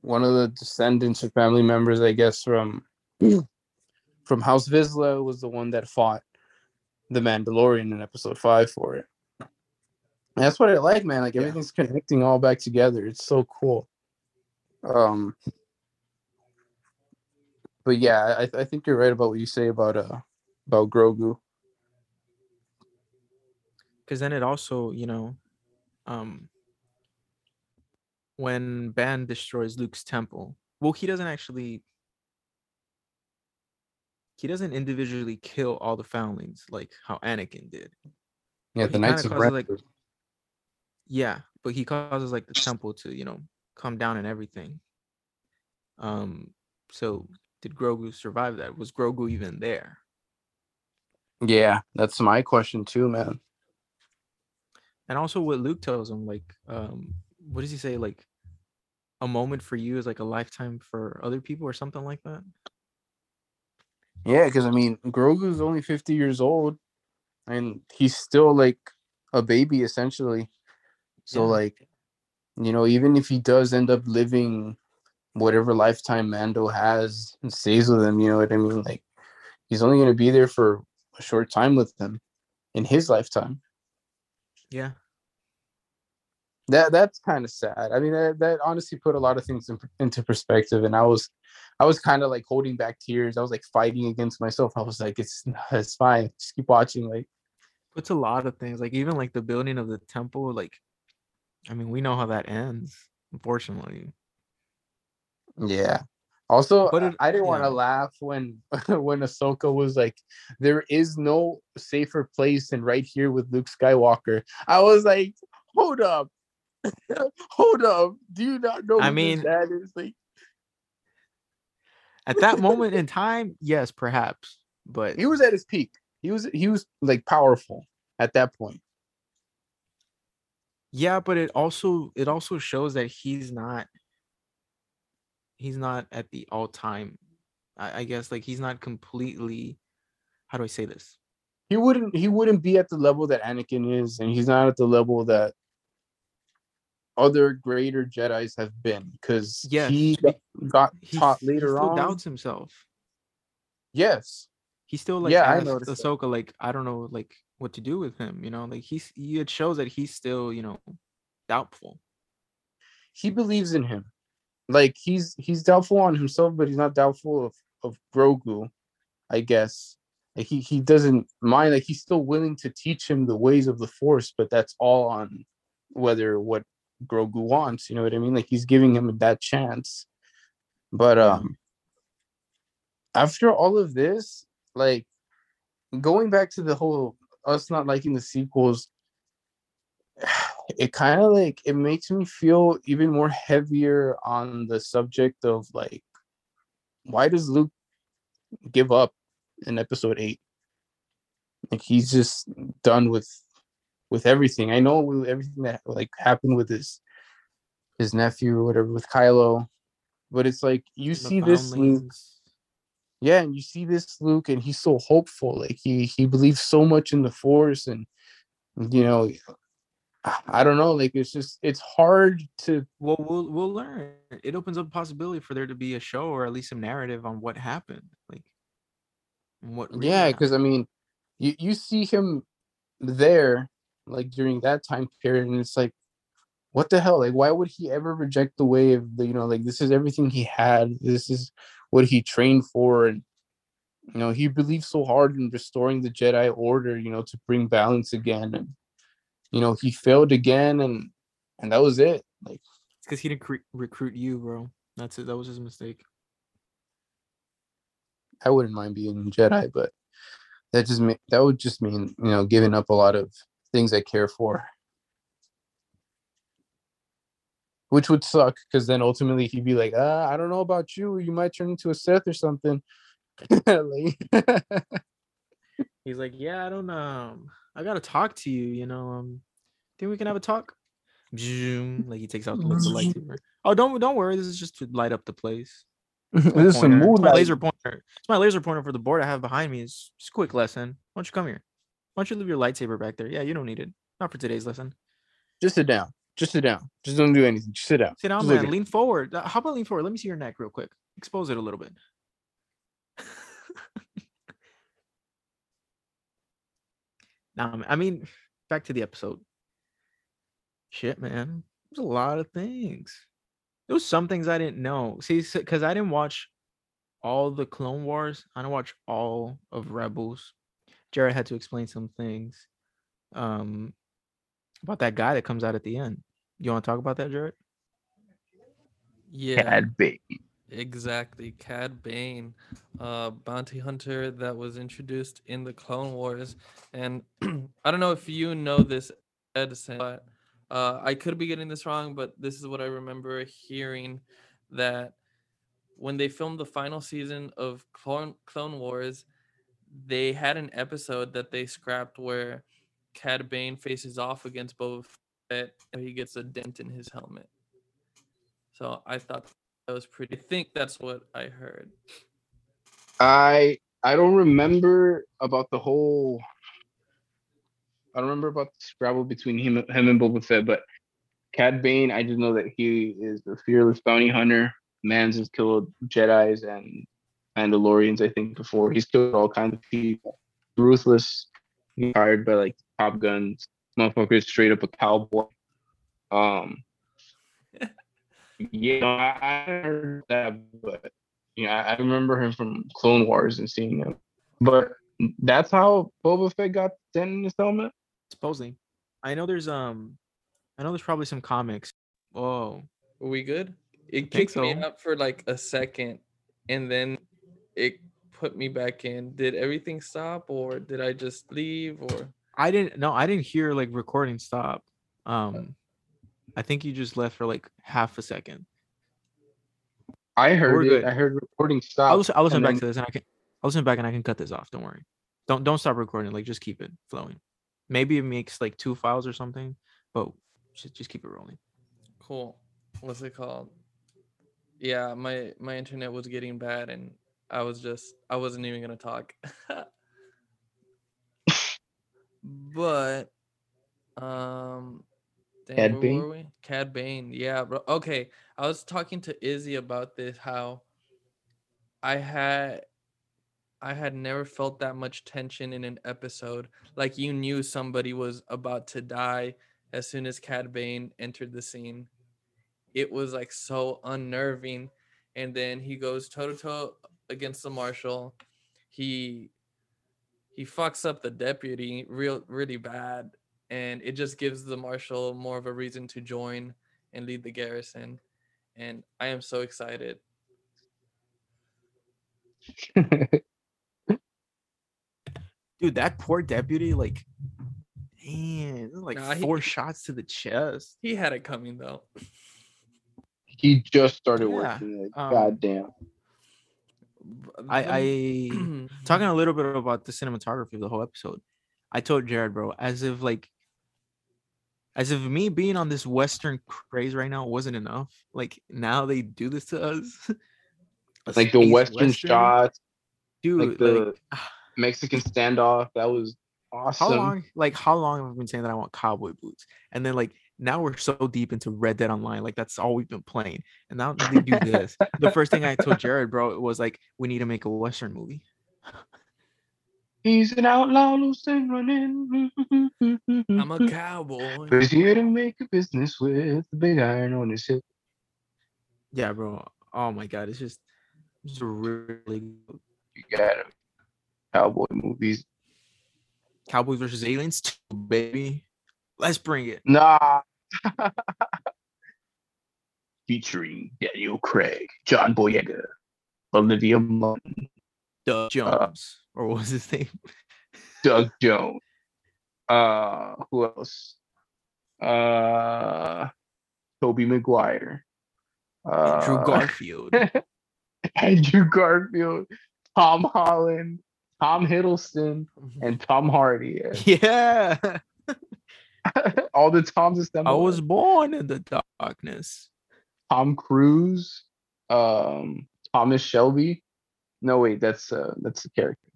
one of the descendants or family members, I guess, from [clears throat] from House Vizsla was the one that fought the Mandalorian in Episode Five for it. That's what I like, man. Like Yeah. everything's connecting all back together. It's so cool. Um, but yeah, I, I think you're right about what you say about uh about Grogu. Because then it also, you know, um, when Ben destroys Luke's temple, well, he doesn't actually. He doesn't individually kill all the foundlings like how Anakin did. Yeah, the Knights of Ren. like- Yeah, but he causes like the temple to, you know, come down and everything. Um, so did Grogu survive that? Was Grogu even there? yeah, that's my question too, man. And also what Luke tells him, like, um, what does he say? Like, a moment for you is like a lifetime for other people, or something like that. Yeah, because I mean, Grogu's only 50 years old, and he's still like a baby essentially. So Yeah. like, you know, even if he does end up living whatever lifetime Mando has and stays with him, you know what I mean? Like, he's only gonna be there for a short time with them in his lifetime. Yeah, That that's kind of sad. I mean, that, that honestly put a lot of things in, into perspective, and I was, I was kind of like holding back tears. I was like fighting against myself. I was like, it's it's fine. Just keep watching. Like, puts a lot of things, like even like the building of the temple. Like, I mean, we know how that ends, unfortunately. yeah. Also, But I- it- I didn't want to laugh when [laughs] when Ahsoka was like, "There is no safer place than right here with Luke Skywalker." I was like, "Hold up, [laughs] hold up! Do you not know? I mean- dad is like." At that moment [laughs] in time, yes, perhaps, but He was at his peak. He was he was like powerful at that point. Yeah, but it also it also shows that he's not he's not at the all time. I, I guess like he's not completely. How do I say this? he wouldn't he wouldn't be at the level that Anakin is, and he's not at the level that other greater Jedi's have been because Yes, he got He, taught he later still on. doubts himself. Yes, He still like Yeah, I asked noticed that. Ahsoka like I don't know like what to do with him. You know, like he's he, it shows that he's still you know doubtful. he believes in him. Like he's he's doubtful on himself, but he's not doubtful of of Grogu, I guess. Like he he doesn't mind. Like he's still willing to teach him the ways of the Force, but that's all on whether what Grogu wants. You know what I mean? Like he's giving him that chance. But um, after all of this, like going back to the whole us not liking the sequels, it kind of like it makes me feel even more heavier on the subject of like why does Luke give up in episode 8 like he's just done with with everything i know with everything that like happened with his his nephew or whatever with Kylo but it's like you The see this Luke. Yeah and you see this luke and he's so hopeful like he he believes so much in the force and you know i don't know like it's just it's hard to Well, we'll we'll learn. It opens up a possibility for there to be a show or at least some narrative on what happened. Like what really yeah because i mean you you see him there like during that time period and it's like what the hell like why would he ever reject the way of the you know like this is everything he had this is what he trained for and you know he believed so hard in restoring the jedi order you know to bring balance again and you know he failed again and and that was it like It's because he didn't cre- recruit you, bro. That's it. That was his mistake. i wouldn't mind being jedi but that just mean that would just mean you know giving up a lot of things i care for which would suck because then ultimately he'd be like, uh, I don't know about you. You might turn into a Sith or something. [laughs] Like, [laughs] He's like, yeah, I don't um, I gotta talk to you. You know, um, think we can have a talk? Like he takes out the, [laughs] lightsaber. Oh, don't don't worry. This is just to light up the place. this is some my laser pointer. It's my laser pointer for the board I have behind me. It's just a quick lesson. Why don't you come here? Why don't you leave your lightsaber back there? Yeah, you don't need it. Not for today's lesson. Just sit down. Just sit down. Just don't do anything. Just sit down. Sit down, Just man. Lean forward. Uh, How about lean forward? Let me see your neck real quick. Expose it a little bit. [laughs] Nah, I mean, back to the episode. Shit, man. There's a lot of things. There was some things I didn't know. See, because I didn't watch all the Clone Wars. I didn't watch all of Rebels. Jared had to explain some things. Um, about that guy that comes out at the end. You want to talk about that, Jared? Yeah. Cad Bane. Exactly, Cad Bane, uh, bounty hunter that was introduced in the Clone Wars, and [clears throat] I don't know if you know this, Edison, but uh, I could be getting this wrong, but this is what I remember hearing that when they filmed the final season of Clone Clone Wars, they had an episode that they scrapped where Cad Bane faces off against Boba Fett, and he gets a dent in his helmet. So I thought that was pretty. I think that's what I heard. I I don't remember about the whole. I don't remember about the scrabble between him him and Boba Fett, but Cad Bane, I just know that he is a fearless bounty hunter. Mans has killed Jedi's and Mandalorians, I think, before. He's killed all kinds of people. Ruthless. Hired by like Top Guns. Motherfucker is straight up a cowboy. Um. [laughs] yeah, no, I, I heard that, but yeah, I I remember him from Clone Wars and seeing him. But that's how Boba Fett got sent in his helmet. Supposedly. I know there's um I know there's probably some comics. Whoa. are we good? It think kicked me so. out for like a second, and then it put me back in. Did everything stop, or did I just leave, or? I didn't no, I didn't hear like recording stop. Um I think you just left for like half a second. I heard We're it. good. I heard recording stop. I'll listen, I'll listen back then- to this and I can I'll listen back and I can cut this off. Don't worry. Don't don't stop recording. Like just keep it flowing. Maybe it makes like two files or something, but just just keep it rolling. Cool. What's it called? Yeah, my my internet was getting bad, and I was just I wasn't even gonna talk. [laughs] but um, dang, Cad Bane? were we? Cad Bane. Yeah, bro. Okay, I was talking to Izzy about this. How I had I had never felt that much tension in an episode. Like you knew somebody was about to die as soon as Cad Bane entered the scene. it was like so unnerving. And then he goes toe to toe against the marshal. He he fucks up the deputy real really bad, and it just gives the marshal more of a reason to join and lead the garrison. And I am so excited. [laughs] Dude, that poor deputy, like, man, like Nah, he- four shots to the chest. He had it coming though. he just started Yeah, working. Like, um, goddamn. I, I [clears throat] talking a little bit about the cinematography of the whole episode. I told Jared, bro, as if like, as if me being on this Western craze right now wasn't enough. Like now they do this to us. A [laughs] Like the space Western, shots, dude. like Like, the [sighs] Mexican standoff. That was awesome. how long? Like how long have I been saying that I want cowboy boots? And then like now we're so deep into Red Dead Online, like that's all we've been playing. And now they do this. the first thing I told [laughs] Jared, bro, it was like, we need to make a Western movie. He's an outlaw, loose and running. I'm a [laughs] cowboy. But he's here to make a business with the big iron on his hip. Yeah, bro. Oh my god, it's just, it's really good. You got it. Cowboy movies. Cowboys versus Aliens, 2, baby. Let's bring it. Nah. [laughs] Featuring Daniel Craig, John Boyega, Olivia Munn, Doug Jones, or what was his name? Doug Jones. Uh, who else? Uh, Tobey Maguire. Uh, Andrew Garfield. [laughs] Andrew Garfield, Tom Holland, Tom Hiddleston, [laughs] and Tom Hardy. yeah, [laughs] All the Toms I was born in the darkness. Tom Cruise, um, Thomas Shelby. No, wait, that's uh, that's the character.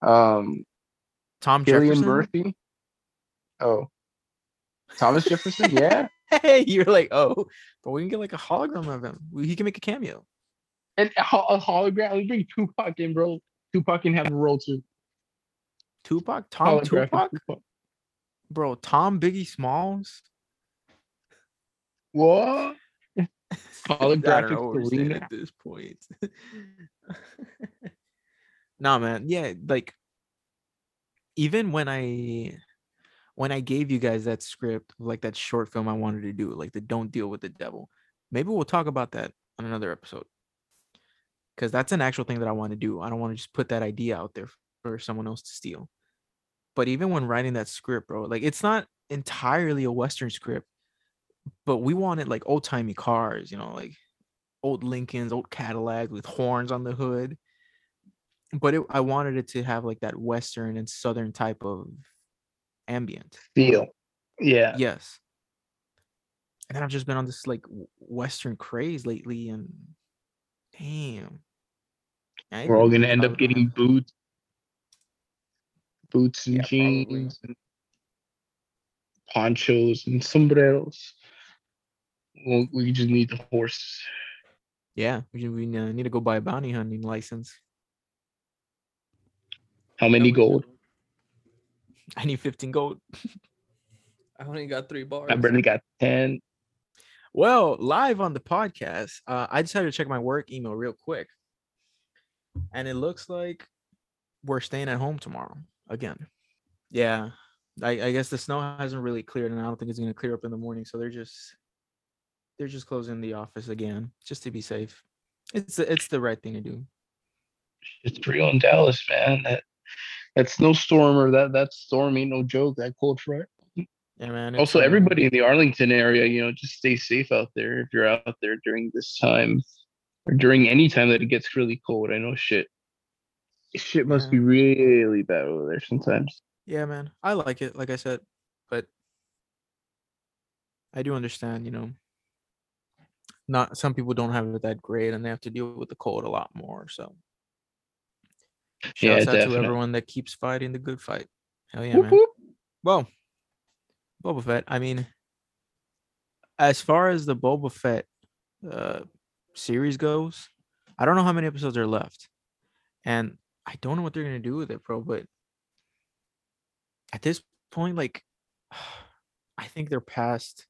Um, Tom Cillian Jefferson. Murphy. Oh, Thomas Jefferson. [laughs] Yeah, Hey, you're like, oh, but we can get like a hologram of him. He can make a cameo. and a, a hologram. Let's bring Tupac in, bro. Tupac can have a role too. Tupac, Tom Tupac, Tupac. Bro. Tom Biggie Smalls. What? Holographic know where we're staying Selena. at this point. [laughs] nah, man. Yeah, like even when I when I gave you guys that script, like that short film I wanted to do, like the Don't Deal with the Devil. Maybe we'll talk about that on another episode. Cause that's an actual thing that I want to do. I don't want to just put that idea out there for someone else to steal. But even when writing that script, bro, like it's not entirely a Western script, but we wanted like old timey cars, you know, like old Lincolns, old Cadillacs with horns on the hood. But it, I wanted it to have like that Western and Southern type of ambient. Feel. Yeah. Yes. And then I've just been on this like Western craze lately, and damn, We're all gonna end up getting had- boots, boots and Yeah, probably. jeans, and ponchos and sombreros. Well, we just need the horses. Yeah, we, we uh, need to go buy a bounty hunting license. How many we gold? [laughs] I need 15 gold. [laughs] I only got three bars. I barely got ten. Well, live on the podcast, uh, I decided to check my work email real quick, and it looks like we're staying at home tomorrow again. Yeah, I, I guess the snow hasn't really cleared, and I don't think it's going to clear up in the morning. So they're just they're just closing the office again, just to be safe. It's the- it's the right thing to do. It's real in Dallas, man. That that snowstorm or that that storm ain't no joke. That cold front. Yeah, man. Also, everybody in the Arlington area, you know, just stay safe out there if you're out there during this time or during any time that it gets really cold. I know shit. Shit must Yeah. be really bad over there sometimes. Yeah, man. I like it, like I said, but I do understand, you know. Not some people don't have it that great and they have to deal with the cold a lot more. So Yeah, shouts out to everyone that keeps fighting the good fight. Hell yeah, Whoop, man. whoop. Well, Boba Fett, I mean, as far as the Boba Fett uh series goes, I don't know how many episodes are left. And I don't know what they're gonna do with it, bro, but at this point, like [sighs] I think they're past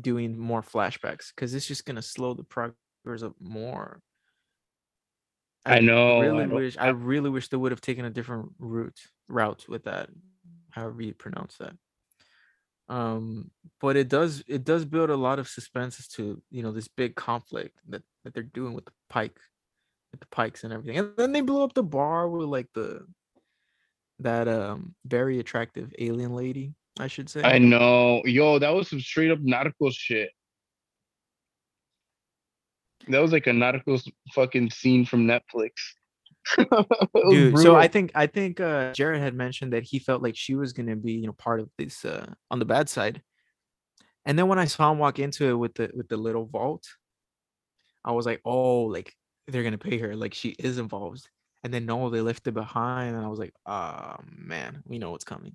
doing more flashbacks because it's just gonna slow the progress up more. I know. really I wish I really wish they would have taken a different route route with that, however you pronounce that. Um, but it does it does build a lot of suspense as to you know this big conflict that that they're doing with the Pyke, the Pykes and everything, and then they blew up the bar with like the that um very attractive alien lady, I should say. I know. Yo, that was some straight up nautical shit. That was like a nautical fucking scene from Netflix. [laughs] Dude so i think i think uh jared had mentioned that he felt like she was gonna be you know part of this uh on the bad side and then when i saw him walk into it with the with the little vault i was like oh like they're gonna pay her like she is involved and then no they left it behind and i was like oh man we know what's coming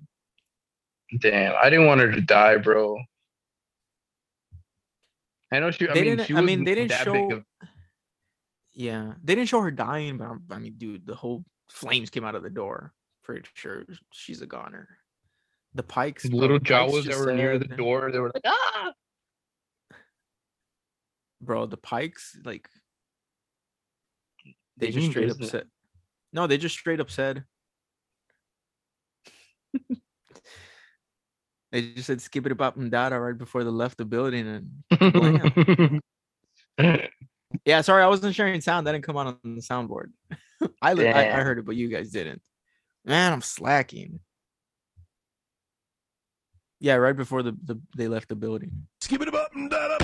Damn, I didn't want her to die, bro. I know she. I They mean, didn't- she I mean, they didn't show- of. yeah they didn't show her dying but I'm- i mean dude the whole flames came out of the door pretty sure she's a goner the Pykes little Jawas that were near the door. They were like, ah. bro the Pykes like they They just mm-hmm, straight up said no they just straight up said [laughs] they just said skip it about and data right before they left the building and [laughs] yeah sorry i wasn't sharing sound. That didn't come out on the soundboard. [laughs] I, li- I i heard it but you guys didn't. Man i'm slacking. Yeah right before the, the they left the building. Skip it up and that up.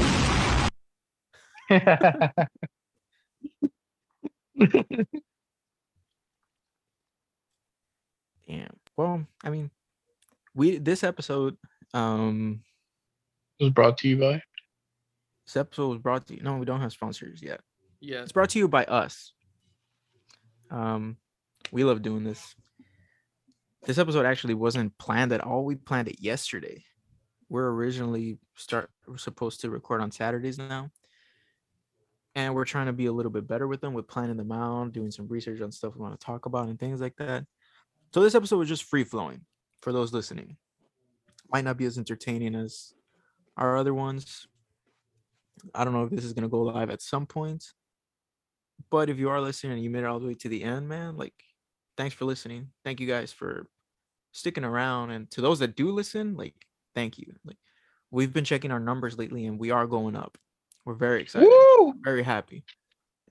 [laughs] damn well i mean we this episode um was brought to you by. This episode was brought to you. No, we don't have sponsors yet. Yeah. It's brought to you by us. Um, we love doing this. This episode actually wasn't planned at all. We planned it yesterday. We're originally start we're supposed to record on Saturdays now. And we're trying to be a little bit better with them with planning them out, doing some research on stuff we want to talk about and things like that. So this episode was just free flowing for those listening. Might not be as entertaining as our other ones. I don't know if this is gonna go live at some point. But if you are listening and you made it all the way to the end, man, like thanks for listening. Thank you guys for sticking around. And to those that do listen, like thank you. Like we've been checking our numbers lately and we are going up. We're very excited, Woo! very happy.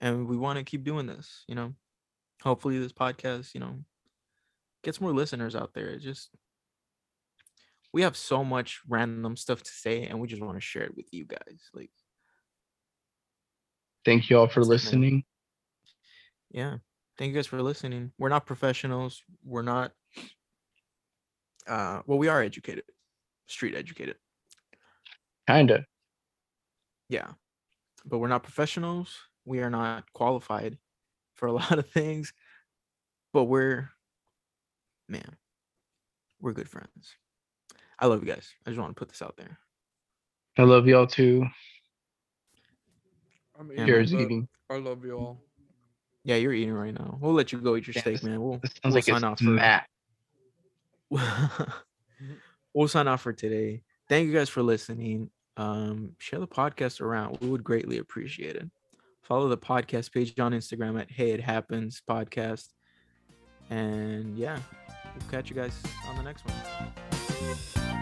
And we want to keep doing this, you know. Hopefully this podcast, you know, gets more listeners out there. It just we have so much random stuff to say and we just want to share it with you guys. Like Thank you all for listening. yeah thank you guys for listening we're not professionals we're not uh well we are educated street educated Kinda. Yeah but we're not professionals we are not qualified for a [laughs] lot of things but we're man we're good friends i love you guys i just want to put this out there I love y'all too. I'm Yeah, Here's man. eating. I love you all. yeah you're eating right now we'll let you go eat your Yeah, steak this- man we'll, sounds we'll like sign off for Matt. [laughs] we'll sign off for today. Thank you guys for listening. Um, share the podcast around. We would greatly appreciate it. Follow the podcast page on Instagram at Hey It Happens Podcast. And yeah, we'll catch you guys on the next one.